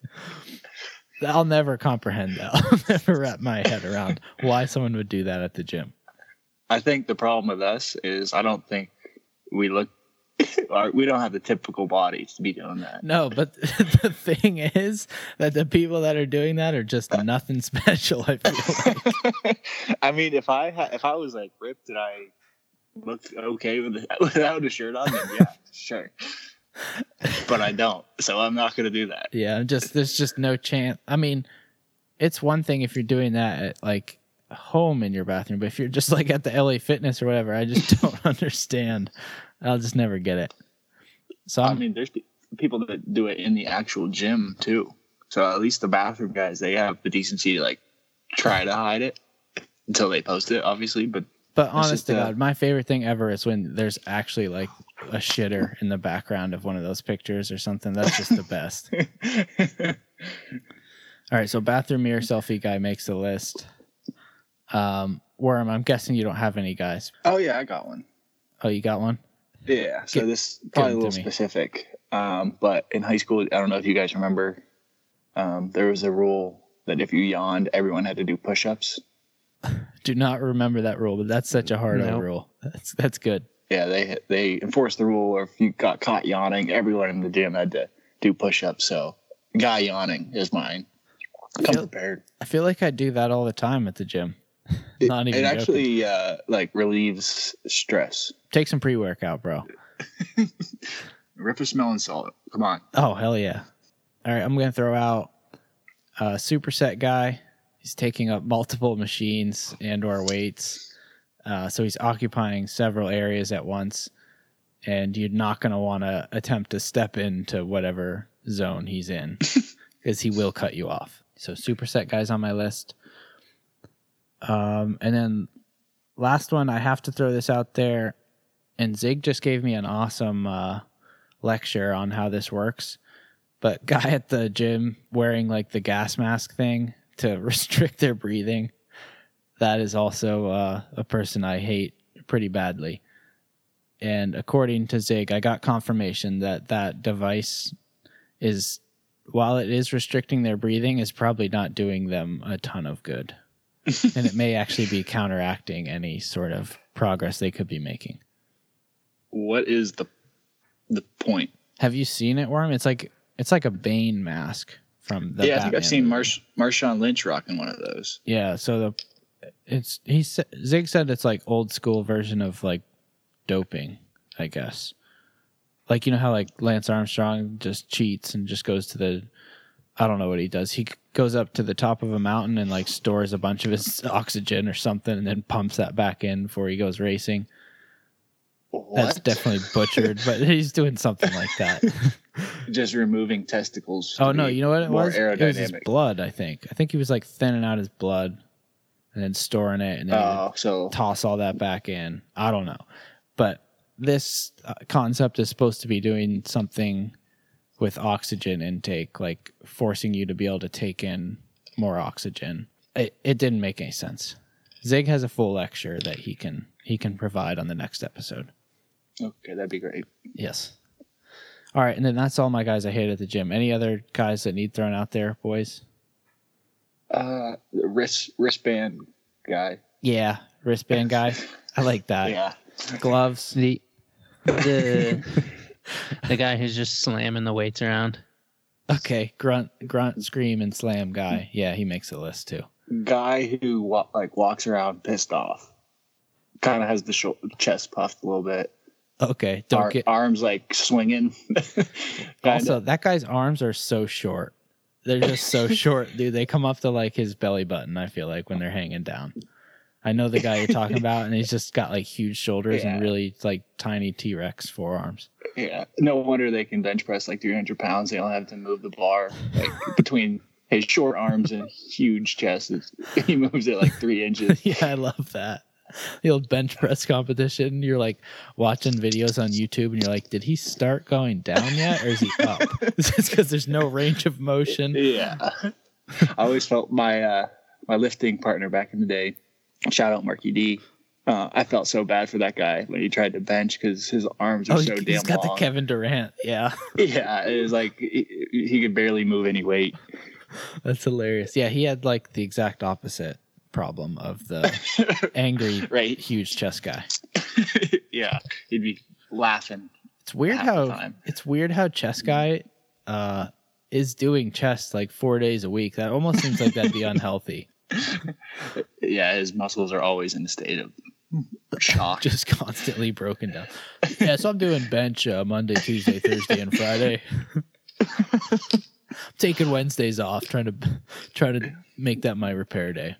I'll never comprehend that. I'll never wrap my head around why someone would do that at the gym. I think the problem with us is I don't think we look. or we don't have the typical bodies to be doing that. No, but the thing is that the people that are doing that are just nothing special. I feel like. I mean, if I ha- if I was like ripped and I looked okay with without a shirt on, then yeah, sure. But I don't, so I'm not going to do that. Yeah, just there's just no chance. I mean, it's one thing if you're doing that at like home in your bathroom, but if you're just like at the LA Fitness or whatever, I just don't understand. I'll just never get it. So I I'm, mean, there's people that do it in the actual gym too. So at least the bathroom guys, they have the decency to like try to hide it until they post it, obviously. But but it's honest to God, my favorite thing ever is when there's actually like a shitter in the background of one of those pictures or something. That's just the best. All right, so bathroom mirror selfie guy makes the list. Um, Worm, I'm guessing you don't have any guys. oh yeah, I got one. Oh, you got one? Yeah, so Get- this is probably a little specific. Um, but in high school, I don't know if you guys remember, um, there was a rule that if you yawned, everyone had to do push-ups. Do not remember that rule, but that's such a hard Nope. rule. That's that's good. Yeah, they they enforced the rule, or if you got caught yawning, everyone in the gym had to do push-ups. So, guy yawning is mine. Come Feel- prepared. I feel like I do that all the time at the gym. It, Not even it joking. actually uh, like relieves stress. Take some pre workout, bro. Rip a smelling salt. Come on. Oh hell yeah! All right, I'm gonna throw out a superset guy. He's taking up multiple machines and or weights, uh, so he's occupying several areas at once, and you're not gonna want to attempt to step into whatever zone he's in because he will cut you off. So superset guys on my list. Um, and then last one, I have to throw this out there, and Zig just gave me an awesome. Uh, lecture on how this works. But guy at the gym wearing like the gas mask thing to restrict their breathing, that is also uh, a person I hate pretty badly. And according to Zig, I got confirmation that that device is, while it is restricting their breathing, is probably not doing them a ton of good. and it may actually be counteracting any sort of progress they could be making. What is the the point? Have you seen it, Worm? It's like it's like a Bane mask from the yeah, I think I've seen. Marsh, Marshawn Lynch rocking one of those. Yeah, so the it's he Zig said it's like old school version of like doping, I guess. Like you know how like Lance Armstrong just cheats and just goes to the I don't know what he does. He goes up to the top of a mountain and like stores a bunch of his oxygen or something and then pumps that back in before he goes racing. That's definitely butchered, but he's doing something like that. just removing testicles. Oh no, you know what it more was? It was his aerodynamic. blood, I think. I think he was like thinning out his blood and then storing it and then Oh, so toss all that back in. I don't know. But this uh, concept is supposed to be doing something with oxygen intake, like forcing you to be able to take in more oxygen. It, it didn't make any sense. Zig has a full lecture that he can he can provide on the next episode. okay, that'd be great. Yes. All right, and then that's all my guys I hate at the gym. Any other guys that need thrown out there, boys? Uh, the wrist wristband guy. Yeah, wristband guy. I like that. Yeah, Gloves. The the The guy who's just slamming the weights around. Okay, grunt, grunt, scream, and slam guy. Yeah, he makes a list too. Guy who like walks around pissed off. Kind of has the shou- chest puffed a little bit. Okay, don't Ar- get. arms like swinging. Also, that guy's arms are so short. They're just so short, dude. They come up to like his belly button. I feel like when they're hanging down. I know the guy you're talking about, and he's just got like huge shoulders and really like tiny T Rex forearms. Yeah, no wonder they can bench press like 300 pounds. They don't have to move the bar like between his short arms and huge chest. He moves it like three inches. yeah, I love that. The old bench press competition. You're like watching videos on YouTube, and you're like, "Did he start going down yet, or is he up?" it's because there's no range of motion. Yeah, I always felt my uh, my lifting partner back in the day. Shout out Marky D. Uh, I felt so bad for that guy when he tried to bench because his arms are Oh, so he's damn got long. the Kevin Durant. Yeah, yeah, it was like he, he could barely move any weight. that's hilarious. Yeah, he had like the exact opposite problem of the angry, Right. huge chest guy. yeah, he'd be laughing. It's weird how it's weird how chess guy uh, is doing chess like four days a week. That almost seems like that'd be unhealthy. Yeah, his muscles are always in a state of shock. Just constantly broken down. Yeah, so I'm doing bench uh, Monday, Tuesday, Thursday, and Friday. taking Wednesdays off, trying to try to make that my repair day.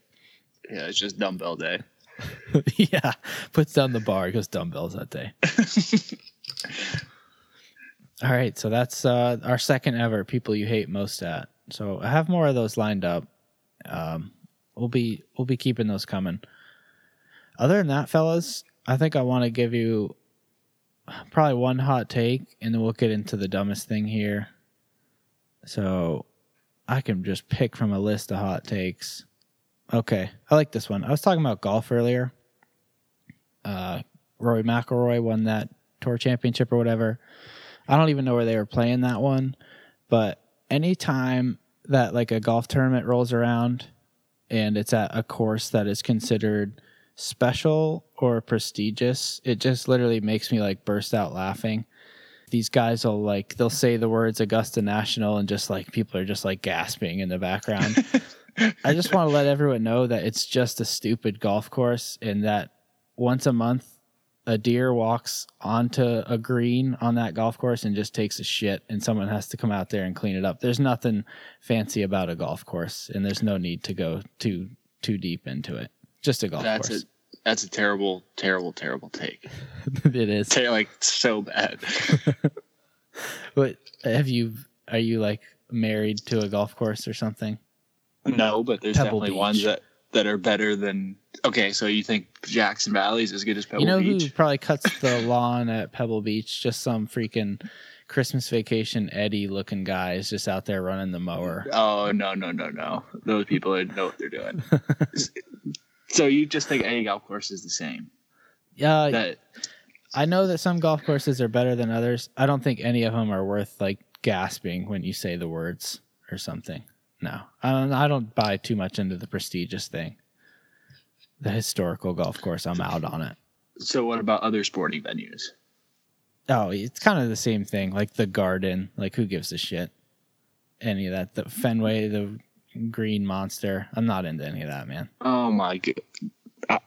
Yeah, it's just dumbbell day. yeah, puts down the bar, goes dumbbells that day. All right, so that's uh, our second ever people you hate most at. So I have more of those lined up. Um, we'll be we'll be keeping those coming. Other than that, fellas, I think I want to give you probably one hot take, and then we'll get into the dumbest thing here. So I can just pick from a list of hot takes. Okay, I like this one. I was talking about golf earlier. Uh, Rory McIlroy won that tour championship or whatever. I don't even know where they were playing that one, but anytime that like a golf tournament rolls around and it's at a course that is considered special or prestigious, it just literally makes me like burst out laughing. These guys will like they'll say the words Augusta National and just like people are just like gasping in the background. I just want to let everyone know that it's just a stupid golf course and that once a month a deer walks onto a green on that golf course and just takes a shit and someone has to come out there and clean it up. There's nothing fancy about a golf course and there's no need to go too too deep into it. Just a golf That's course. a that's a terrible, terrible, terrible take. it is. Say like so bad. But have you are you like married to a golf course or something? No, but there's Pebble definitely Beach. ones that that are better than. Okay, so you think Jackson Valley is as good as Pebble Beach? you know who probably cuts the lawn at Pebble Beach? Just some freaking Christmas vacation Eddie looking guy is just out there running the mower. Oh no no no no! Those people know what they're doing. so you just think any golf course is the same? Yeah, That I know that some golf courses are better than others. I don't think any of them are worth like gasping when you say the words or something. No, I don't. I don't buy too much into the prestigious thing. The historical golf course, I'm out on it. so. What about other sporting venues? Oh, it's kind of the same thing. Like the Garden. Like who gives a shit? Any of that? The Fenway, the Green Monster. I'm not into any of that, man. Oh my god! I,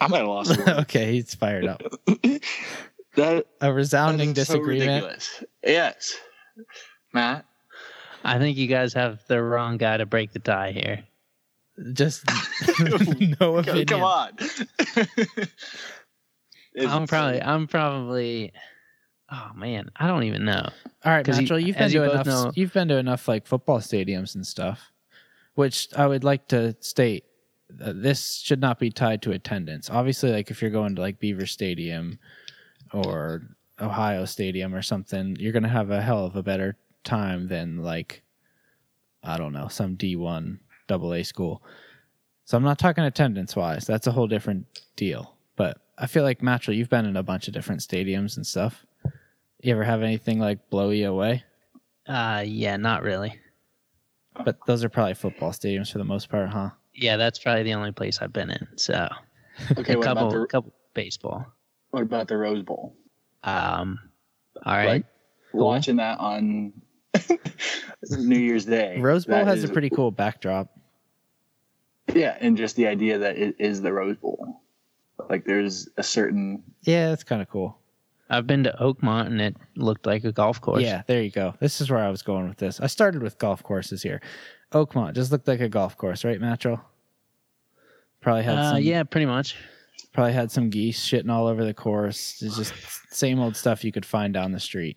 I'm at a loss. Okay, he's fired up. that A resounding that so disagreement. ridiculous. Yes, Matt. I think you guys have the wrong guy to break the tie here. Just no Come, opinion. come on. I'm probably. I'm probably, oh man, I don't even know. All right, you- Natural, you've been as you to enough. know- You've been to enough like football stadiums and stuff, which I would like to state. Uh, this should not be tied to attendance. Obviously, like if you're going to like Beaver Stadium or Ohio Stadium or something, you're gonna have a hell of a better time than like I don't know some D1 double A school. So I'm not talking attendance wise. That's a whole different deal. But I feel like Matchel, you've been in a bunch of different stadiums and stuff. You ever have anything like blow you away? Uh, yeah, not really. But those are probably football stadiums for the most part, huh? Yeah, that's probably the only place I've been in. So Okay, a couple, about the couple baseball. what about the Rose Bowl? Um, All right. Like watching that on New Year's Day. Rose Bowl that has is- a pretty cool backdrop. yeah, and just the idea that it is the Rose Bowl. Like there's a certain Yeah, that's kind of cool. I've been to Oakmont and it looked like a golf course. Yeah, there you go. This is where I was going with this. I started with golf courses here. Oakmont just looked like a golf course, right, Matchell? Probably had Uh, some. yeah, pretty much. Probably had some geese shitting all over the course. It's just same old stuff you could find down the street.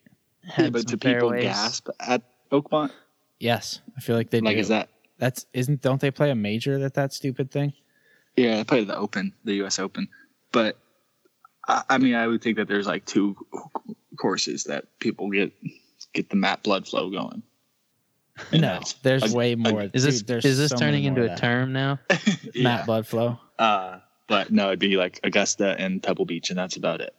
Had but do people fairways. gasp at Oakmont? Yes, I feel like they do Like do. is that That's isn't don't they play a major at that stupid thing? Yeah, they play the Open, the U.S. Open, but I, I mean, I would think that there's like two courses that people get get the mat blood flow going. And no, that's- there's ag- way ag- more. Is this Dude, is this so turning into a term now? yeah. Matt blood flow? Uh, but no, it'd be like Augusta and Pebble Beach, and that's about it.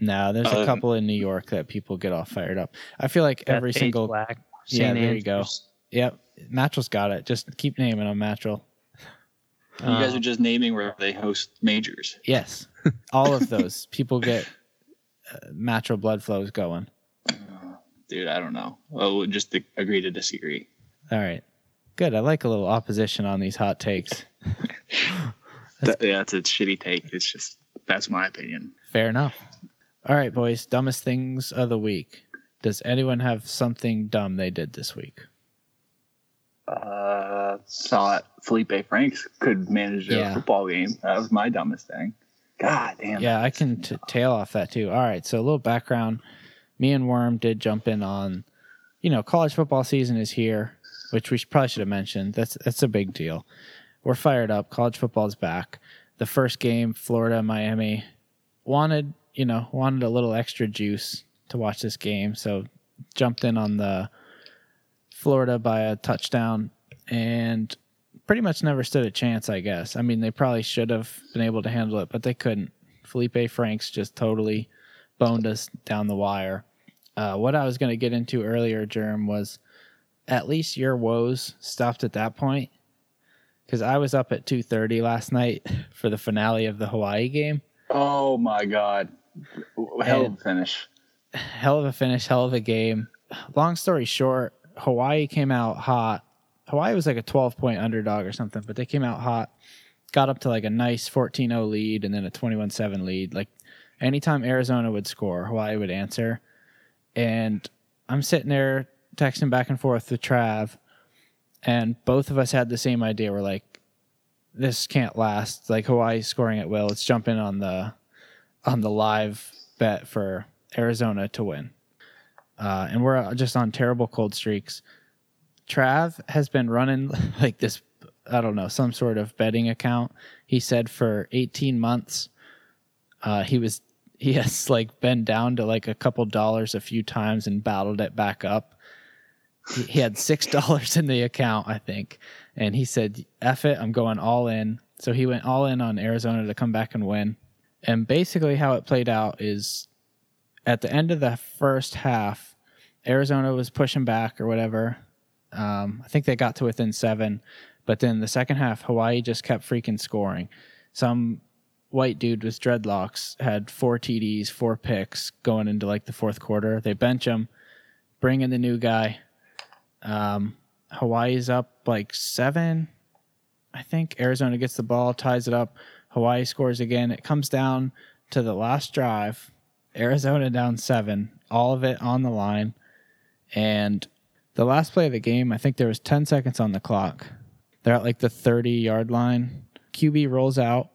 No, there's a Um, couple in New York that people get all fired up. I feel like Got every Paige single. Black, Yeah, St. there you go. Yep, Matchell's got it. Just keep naming them, Matchell. You guys Uh, are just naming where they host majors. Yes, all of those people get uh, Matchell blood flows going. Dude, I don't know. Well, we'll just agree to disagree. All right, good. I like a little opposition on these hot takes. That, yeah, that's a shitty take. It's just that's my opinion. Fair enough. All right, boys. Dumbest things of the week. Does anyone have something dumb they did this week? Uh, thought Felipe Franks could manage a Yeah. football game. That was my dumbest thing. God damn. Yeah, I can t- tail off that too. All right, so a little background. Me and Worm did jump in on, you know, college football season is here, which we probably should have mentioned. That's that's a big deal. We're fired up. College football's back. The first game, Florida Miami, wanted you know wanted a little extra juice to watch this game, so jumped in on the Florida by a touchdown and pretty much never stood a chance, I guess. I mean, they probably should have been able to handle it, but they couldn't. Felipe Franks just totally boned us down the wire. Uh, what I was going to get into earlier, Germ, was at least your woes stopped at that point because I was up at 2.30 last night for the finale of the Hawaii game. Oh my god. Hell of a finish. hell of a finish, hell of a game. Long story short, Hawaii came out hot. Hawaii was like a 12 point underdog or something, but they came out hot, got up to like a nice 14 0 lead and then a 21 7 lead. Like anytime Arizona would score, Hawaii would answer. And I'm sitting there texting back and forth with Trav, and both of us had the same idea. We're like, this can't last. Like Hawaii scoring at will. Let's jump in on the on the live bet for Arizona to win. Uh, and we're just on terrible cold streaks. Trav has been running like this, I don't know, some sort of betting account. He said for 18 months, uh, he was he has like been down to like a couple dollars a few times and battled it back up. He, he had six dollars in the account, I think, and he said, "F it, I'm going all in." So he went all in on Arizona to come back and win. And basically, how it played out is at the end of the first half, Arizona was pushing back or whatever. Um, I think they got to within seven, but then the second half, Hawaii just kept freaking scoring. Some white dude with dreadlocks had four TDs, four picks going into like the fourth quarter. They bench him, bring in the new guy. Um, Hawaii's up like seven. I think Arizona gets the ball, ties it up. Hawaii scores again. It comes down to the last drive. Arizona down seven, all of it on the line. And the last play of the game, I think there was 10 seconds on the clock. They're at like the 30 yard line. QB rolls out,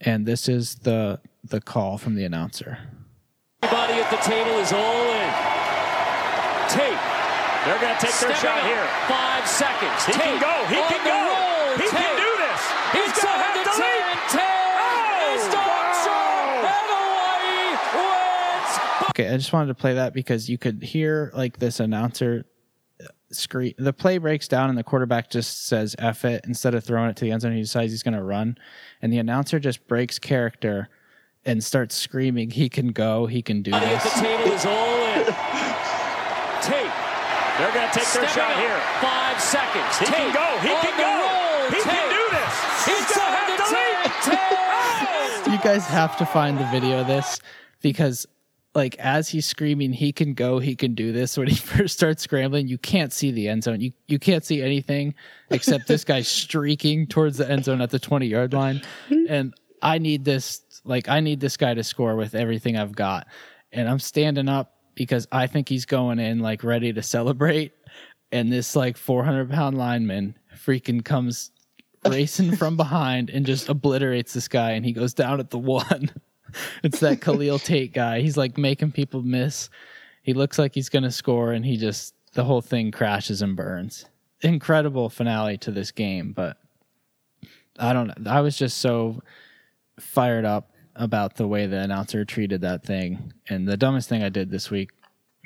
and this is the the call from the announcer. Everybody at the table is all in. Tate. They're going to take their stepping shot up. here. Five seconds. He Tate can go. He on can go. roll. He Tate. can Okay, I just wanted to play that because you could hear like this announcer scream. The play breaks down and the quarterback just says "F it" instead of throwing it to the end zone. He decides he's going to run, and the announcer just breaks character and starts screaming, "He can go! He can do Everybody at the this!" table is all in. Tate. They're going to take their shot up. here. Five seconds. He can go. He on can go. roll. He can do this. He's going to Inside have the to lead. 10. 10. You guys have to find the video of this because like as he's screaming, he can go, he can do this. When he first starts scrambling, you can't see the end zone. You you can't see anything except this guy streaking towards the end zone at the twenty yard line. And I need this like I need this guy to score with everything I've got. And I'm standing up because I think he's going in like ready to celebrate. And this like 400 pound lineman freaking comes racing from behind and just obliterates this guy. And he goes down at the one. It's that Khalil Tate guy. He's like making people miss. He looks like he's going to score, and he just, the whole thing crashes and burns. Incredible finale to this game, but I don't know. I was just so fired up about the way the announcer treated that thing. And the dumbest thing I did this week,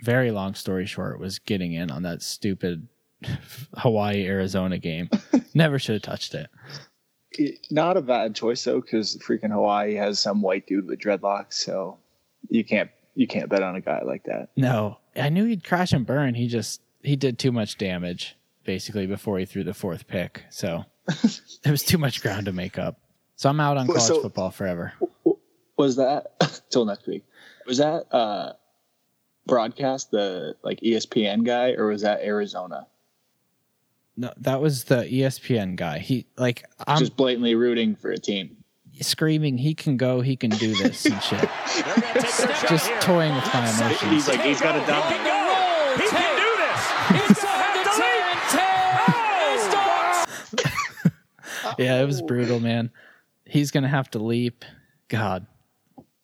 very long story short, was getting in on that stupid Hawaii Arizona game. Never should have touched it. Not a bad choice though, because freaking Hawaii has some white dude with dreadlocks, so you can't you can't bet on a guy like that. No, I knew he'd crash and burn. He just he did too much damage basically before he threw the fourth pick. So there was too much ground to make up. So I'm out on college So- football forever. Was that till next week? Was that uh broadcast the like ESPN guy, or was that Arizona? No, that was the ESPN guy. He like I'm Just blatantly rooting for a team. screaming, he can go, he can do this and shit. They're going to take their shot Just toying with my emotions. He's like he's got a He can go. He can do this. Inside the 10. 10. He starts. Yeah, it was brutal, man. He's gonna have to leap. God.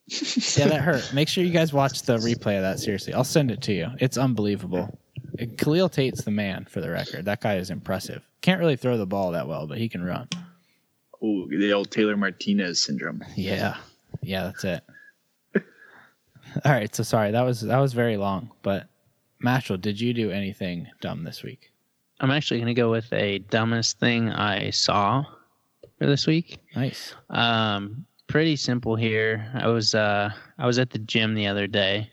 Yeah, that hurt. Make sure you guys watch the replay of that. Seriously, I'll send it to you. It's unbelievable. Khalil Tate's the man for the record. That guy is impressive. Can't really throw the ball that well, but he can run. Ooh, the old Taylor Martinez syndrome. Yeah, yeah, that's it. All right, so sorry that was that was very long, but Mashal, did you do anything dumb this week? I'm actually going to go with a dumbest thing I saw for this week. Nice. Um, pretty simple here. I was uh, I was at the gym the other day,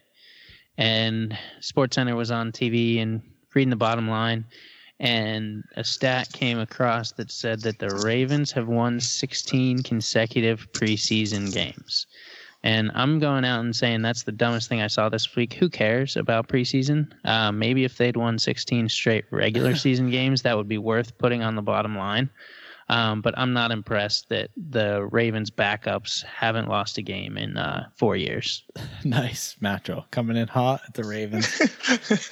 and Sports Center was on TV and reading the bottom line, and a stat came across that said that the Ravens have won 16 consecutive preseason games. And I'm going out and saying that's the dumbest thing I saw this week. Who cares about preseason? Uh, maybe if they'd won 16 straight regular season games, that would be worth putting on the bottom line. Um, but I'm not impressed that the Ravens backups haven't lost a game in uh, four years. Nice, Matro coming in hot at the Ravens.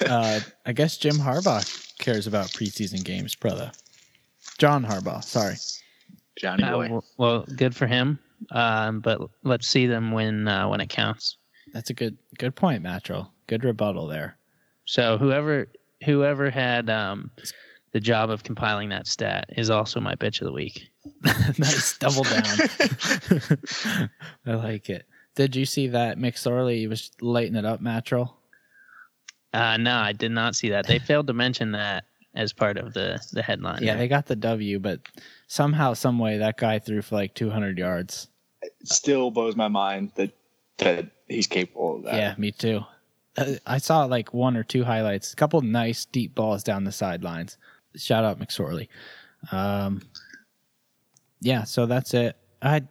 uh, I guess Jim Harbaugh cares about preseason games, brother. John Harbaugh, sorry. Johnny Uh, boy. w- well, good for him. Um, but let's see them when uh, when it counts. That's a good good point, Matro. Good rebuttal there. So whoever whoever had um, the job of compiling that stat is also my bitch of the week. nice, double down. I like it. Did you see that McSorley he was lighting it up, Matro? Uh, no, I did not see that. They failed to mention that as part of the the headline. Yeah, there. they got the W, but somehow, some way, that guy threw for like 200 yards. Still blows my mind that that he's capable of that. Yeah, me too. Uh, I saw like one or two highlights, a couple nice deep balls down the sidelines. Shout out McSorley. Um, yeah, so that's it. I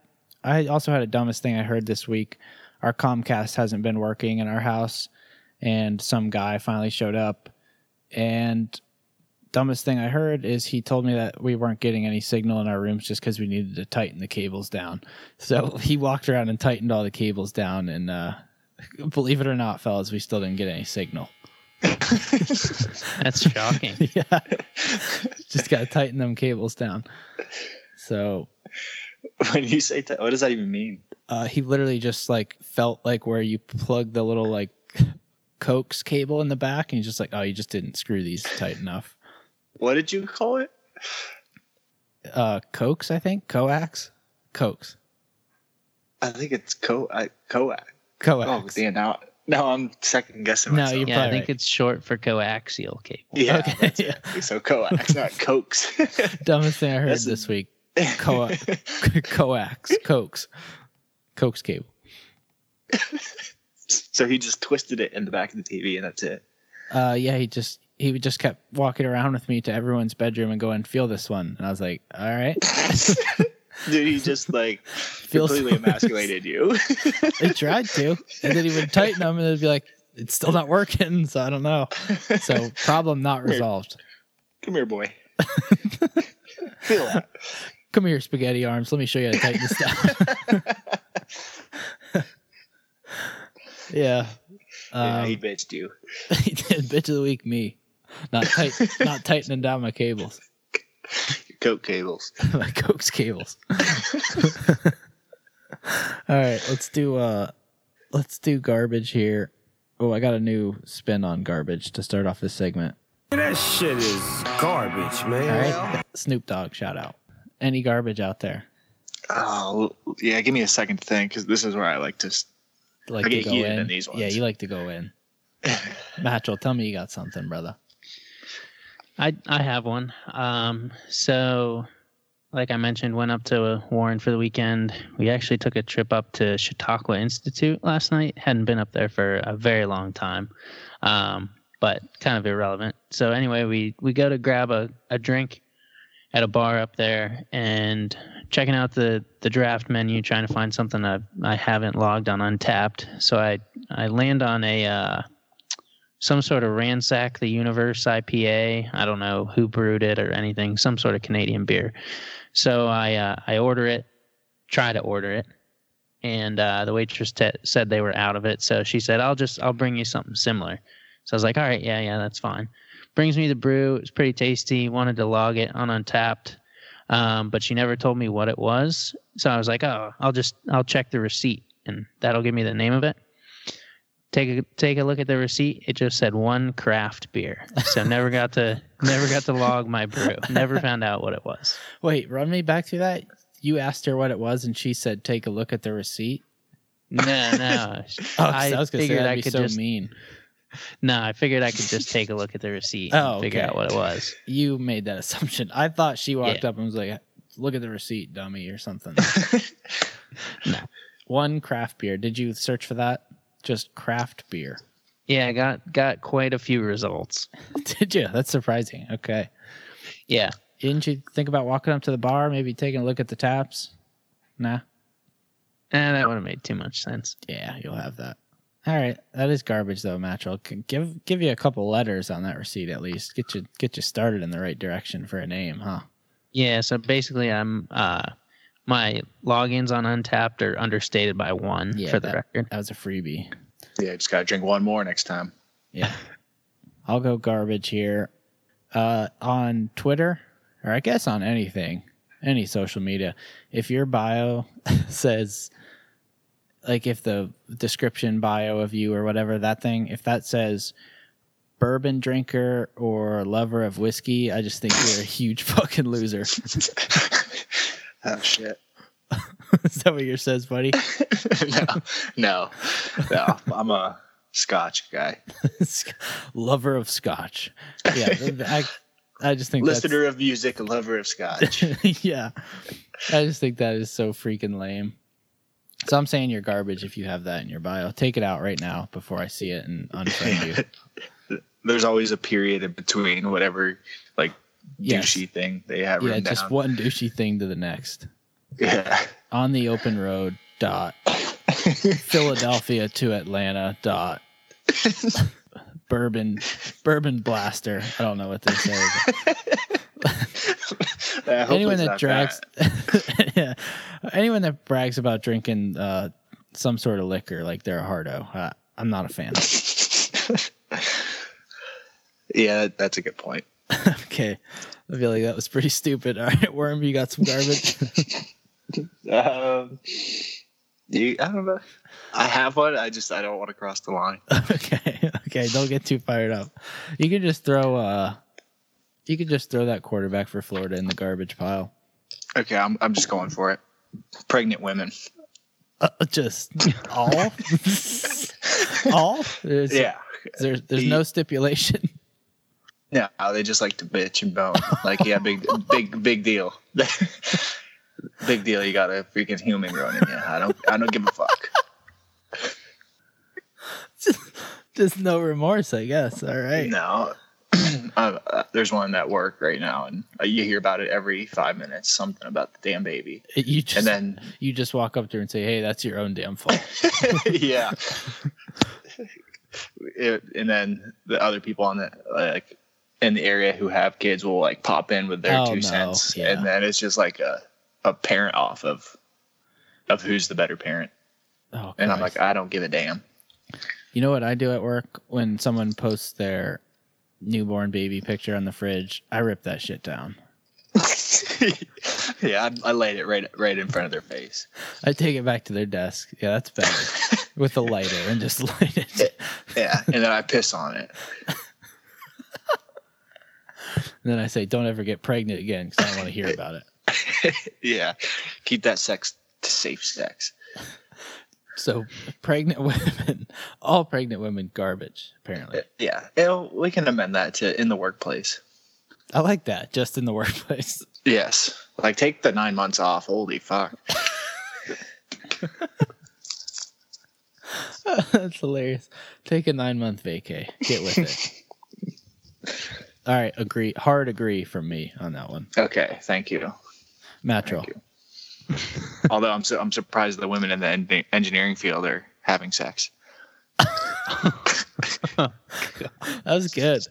I also had a dumbest thing I heard this week. Our Comcast hasn't been working in our house, and some guy finally showed up. And dumbest thing I heard is he told me that we weren't getting any signal in our rooms just because we needed to tighten the cables down. So he walked around and tightened all the cables down, and uh, believe it or not, fellas, we still didn't get any signal. That's shocking. yeah, just got to tighten them cables down. So When you say that, what does that even mean? uh, he literally just like felt like where you plug the little like coax cable in the back, and he's just like, "Oh, you just didn't screw these tight enough." What did you call it? Uh, coax, I think, coax, coax, I think it's co I, coax. coax. Oh damn! Now now I'm second guessing No, myself. you- Yeah, I think right. it's short for coaxial cable. yeah, Okay, yeah. So coax, not coax. Dumbest thing I heard That's- this week. Co- coax, coax, coax cable. so he just twisted it in the back of the TV, and that's it. Uh, yeah, he just he just kept walking around with me to everyone's bedroom and going, "Feel this one," and I was like, "All right." Did he just like Feels- completely emasculated you? he tried to, and then he would tighten them, and it'd be like, it's still not working. So I don't know. So problem not resolved. Come here, boy. Feel that. Come here, spaghetti arms. Let me show you how to tighten this down. yeah. Yeah, Um, he bitched you. he did. Bitch of the week, me. Not tight, not tightening down my cables, Your coat cables. my coax cables. All right, let's do uh, let's do garbage here. Oh, I got a new spin on garbage to start off this segment. That shit is garbage, man. All right. Snoop Dogg shout out. Any garbage out there? Oh yeah, give me a second to think because this is where I like to. Like I to get go in? in these ones. Yeah, you like to go in. Matchell, tell me you got something, brother. I I have one. Um, so, like I mentioned, went up to Warren for the weekend. We actually took a trip up to Chautauqua Institute last night. Hadn't been up there for a very long time, um, but kind of irrelevant. So anyway, we we go to grab a, a drink at a bar up there and checking out the the draft menu, trying to find something I I haven't logged on Untappd. So I I land on a. Uh, some sort of ransack the universe IPA. I don't know who brewed it or anything. Some sort of Canadian beer. So I uh, I order it, try to order it, and uh, the waitress te- said they were out of it. So she said, "I'll just I'll bring you something similar." So I was like, "All right, yeah, yeah, that's fine." Brings me the brew. It's pretty tasty. Wanted to log it on Untappd, um, but she never told me what it was. So I was like, "Oh, I'll just I'll check the receipt, and that'll give me the name of it." Take a take a look at the receipt. It just said one craft beer. So never got to never got to log my brew. Never found out what it was. Wait, run me back through that. You asked her what it was, and she said, "Take a look at the receipt." No, no. Oh, I, was gonna say figured that'd I be could so just mean. no. I figured I could just take a look at the receipt Oh, and figure out what it was. You made that assumption. I thought she walked Yeah. up and was like, "Look at the receipt, dummy," or something. No. One craft beer. Did you search for that? Just craft beer. Yeah, I got got quite a few results. Did you? That's surprising. Okay. Yeah. Didn't you think about walking up to the bar, maybe taking a look at the taps? Nah. And that would have made too much sense. Yeah, you'll have that. All right, that is garbage though, Matchell. Give give you a couple letters on that receipt at least. Get you get you started in the right direction for a name, huh? Yeah, so basically I'm uh my logins on Untappd are understated by one Yeah, for the that- record. That was a freebie. Yeah, just gotta drink one more next time. Yeah. I'll go garbage here. Uh, on Twitter, or I guess on anything, any social media, if your bio says, like, if the description bio of you or whatever, that thing, if that says bourbon drinker or lover of whiskey, I just think you're a huge fucking loser. Oh shit. Is that what yours says, buddy? no, no, no. I'm a Scotch guy. lover of scotch. Yeah. I, I just think. Listener of music, lover of Scotch. yeah. I just think that is so freaking lame. So I'm saying you're garbage if you have that in your bio. Take it out right now before I see it and unfriend you. There's always a period in between whatever like Yes. douchey thing they have Yeah, just down. one douchey thing to the next. Yeah. On the open road dot Philadelphia to Atlanta dot bourbon bourbon blaster. I don't know what they say. Uh, hopefully anyone that drags yeah anyone that brags about drinking uh some sort of liquor like they're a hardo uh, i'm not a fan Yeah, that's a good point. okay i feel like that was pretty stupid all right worm you got some garbage Um, you, I don't know. I have one. I just I don't want to cross the line. okay okay don't get too fired up you can just throw uh you could just throw that quarterback for florida in the garbage pile Okay, I'm I'm just going for it. Pregnant women. uh, just all all there's, Yeah. there's, there's no stipulation No, they just like to bitch and bone. Like, yeah, big, big, big deal. big deal. You got a freaking human growing in you. I don't, I don't give a fuck. just just no remorse i guess all right No, uh, there's one at work right now, and uh, you hear about it every five minutes. Something about the damn baby, you just and then you just walk up to her and say, "Hey, that's your own damn fault." yeah. It, and then the other people on the like in the area who have kids will like pop in with their Oh, two no. cents, Yeah. and then it's just like a a parent off of of who's the better parent. Oh, And I'm like, I don't give a damn. You know what I do at work when someone posts their newborn baby picture on the fridge? I rip that shit down. yeah, I, I laid it right right in front of their face. I take it back to their desk. Yeah, that's better. With a lighter and just light it. Yeah, and then I piss on it. And then I say, "Don't ever get pregnant again," because I don't want to hear about it. Yeah, keep that sex to safe sex. So, pregnant women, all pregnant women, garbage. Apparently, uh, Yeah, It'll, we can amend that to in the workplace. I like that. Just in the workplace. Yes, like take the nine months off. Holy fuck. That's hilarious. Take a nine month vacay. Get with it. All right, agree. Hard agree from me on that one. Okay, thank you. Matro. Although I'm su- I'm surprised the women in the en- engineering field are having sex. That was good.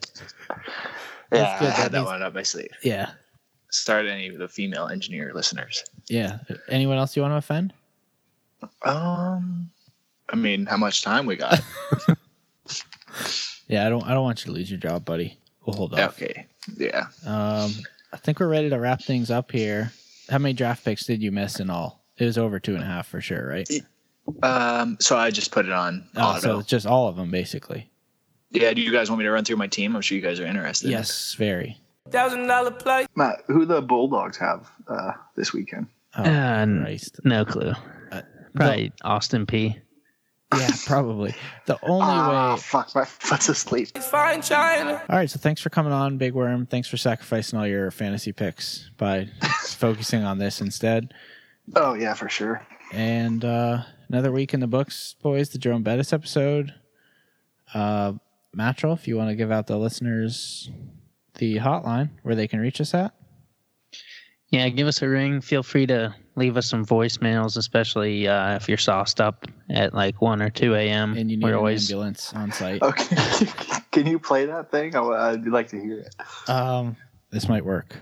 Yeah, good. I had That that means- one up my sleeve. Yeah. Start any of the female engineer listeners. Yeah. Anyone else you want to offend? Um, I mean, how much time we got? Yeah, I don't. I don't want you to lose your job, buddy. We'll hold off. okay, yeah. Um, I think we're ready to wrap things up here. How many draft picks did you miss in all? It was over two and a half for sure, right? Um, so I just put it on Oh, auto. so it's just all of them basically. yeah. Do you guys want me to run through my team? I'm sure you guys are interested. Yes, very. Thousand dollar play. Matt, who the Bulldogs have uh, this weekend? Oh, Uh, Christ. no clue. Uh, Probably Austin Peay Yeah, probably. The only Ah, way. fuck, my foot's asleep. It's fine China. All right, so thanks for coming on, Big Worm. Thanks for sacrificing all your fantasy picks by focusing on this instead. Oh yeah, for sure. And uh, another week in the books, boys. The Jerome Bettis episode. Uh, Mattrel, if you want to give out the listeners the hotline where they can reach us at. Yeah, give us a ring. Feel free to leave us some voicemails, especially uh, if you're sauced up at like 1 or 2 a.m. And you need We're an always ambulance on site. Okay, can you play that thing? I, I'd like to hear it. Um, this might work.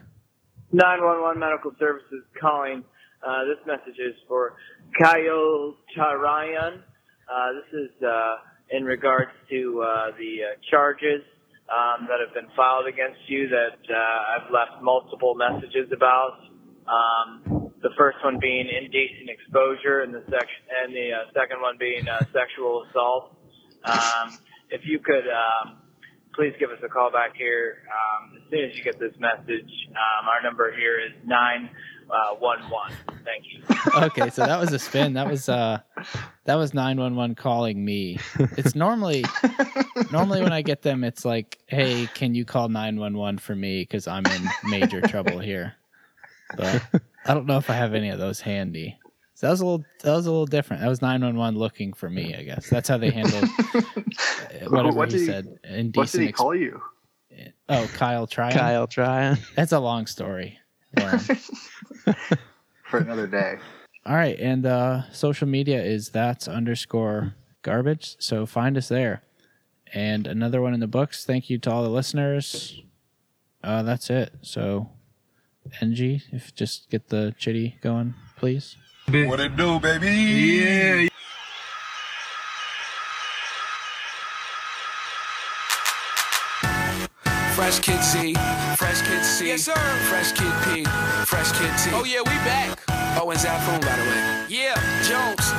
911 Medical Services calling. Uh, this message is for Kyle Charayan. Uh, this is uh, in regards to uh, the uh, charges um, that have been filed against you that uh, I've left multiple messages about. Um, the first one being indecent exposure, and the section, and the uh, second one being uh, sexual assault. Um, if you could um, please give us a call back here um, as soon as you get this message. Um, our number here is nine uh, one one. Thank you. Okay, so that was a spin. That was uh, that was nine one one calling me. It's normally normally when I get them, it's like, hey, can you call nine one one for me because I'm in major trouble here. But I don't know if I have any of those handy. So that was a little that was a little different. That was nine one one looking for me. I guess that's how they handled uh, whatever What he, he- said. Indecent What did he ex- call you? Oh, Kyle Tryon. Kyle Tryon. That's a long story. Worm. For another day. All right, and uh, social media is that's underscore garbage. So find us there. And another one in the books. Thank you to all the listeners. Uh, that's it. So, NG, if just get the chitty going, please. What it do, baby? Yeah. Fresh Kid Z, Fresh Kid C, yes, sir. Fresh Kid P, Fresh Kid T. Oh yeah, we back. Oh, and Zafoon, by the way. Yeah, Jones.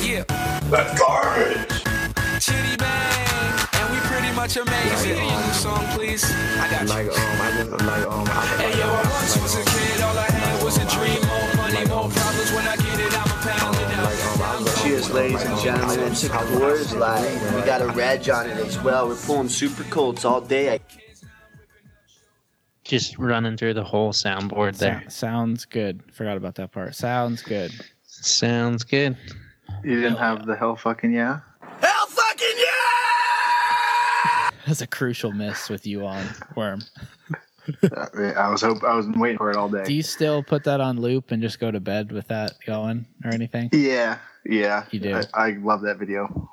yeah. That's garbage. Chitty bang, and we pretty much amazing. Like, um, new song, please. I got you. Like, um, I just, like, um, I, Hey yo, I once was a kid, all I had was a dream. More money, more problems. When I get Cheers, ladies and gentlemen. It's a Coors Light. We got a reg on it as well. We're pulling super colds all day. Just running through the whole soundboard there. So- sounds good. Forgot about that part. Sounds good. Sounds good. You didn't have the hell fucking yeah? Hell fucking yeah! That's a crucial miss with you on Worm. I was hope I was waiting for it all day. Do you still put that on loop and just go to bed with that going or anything? Yeah, yeah. You do? I, I love that video.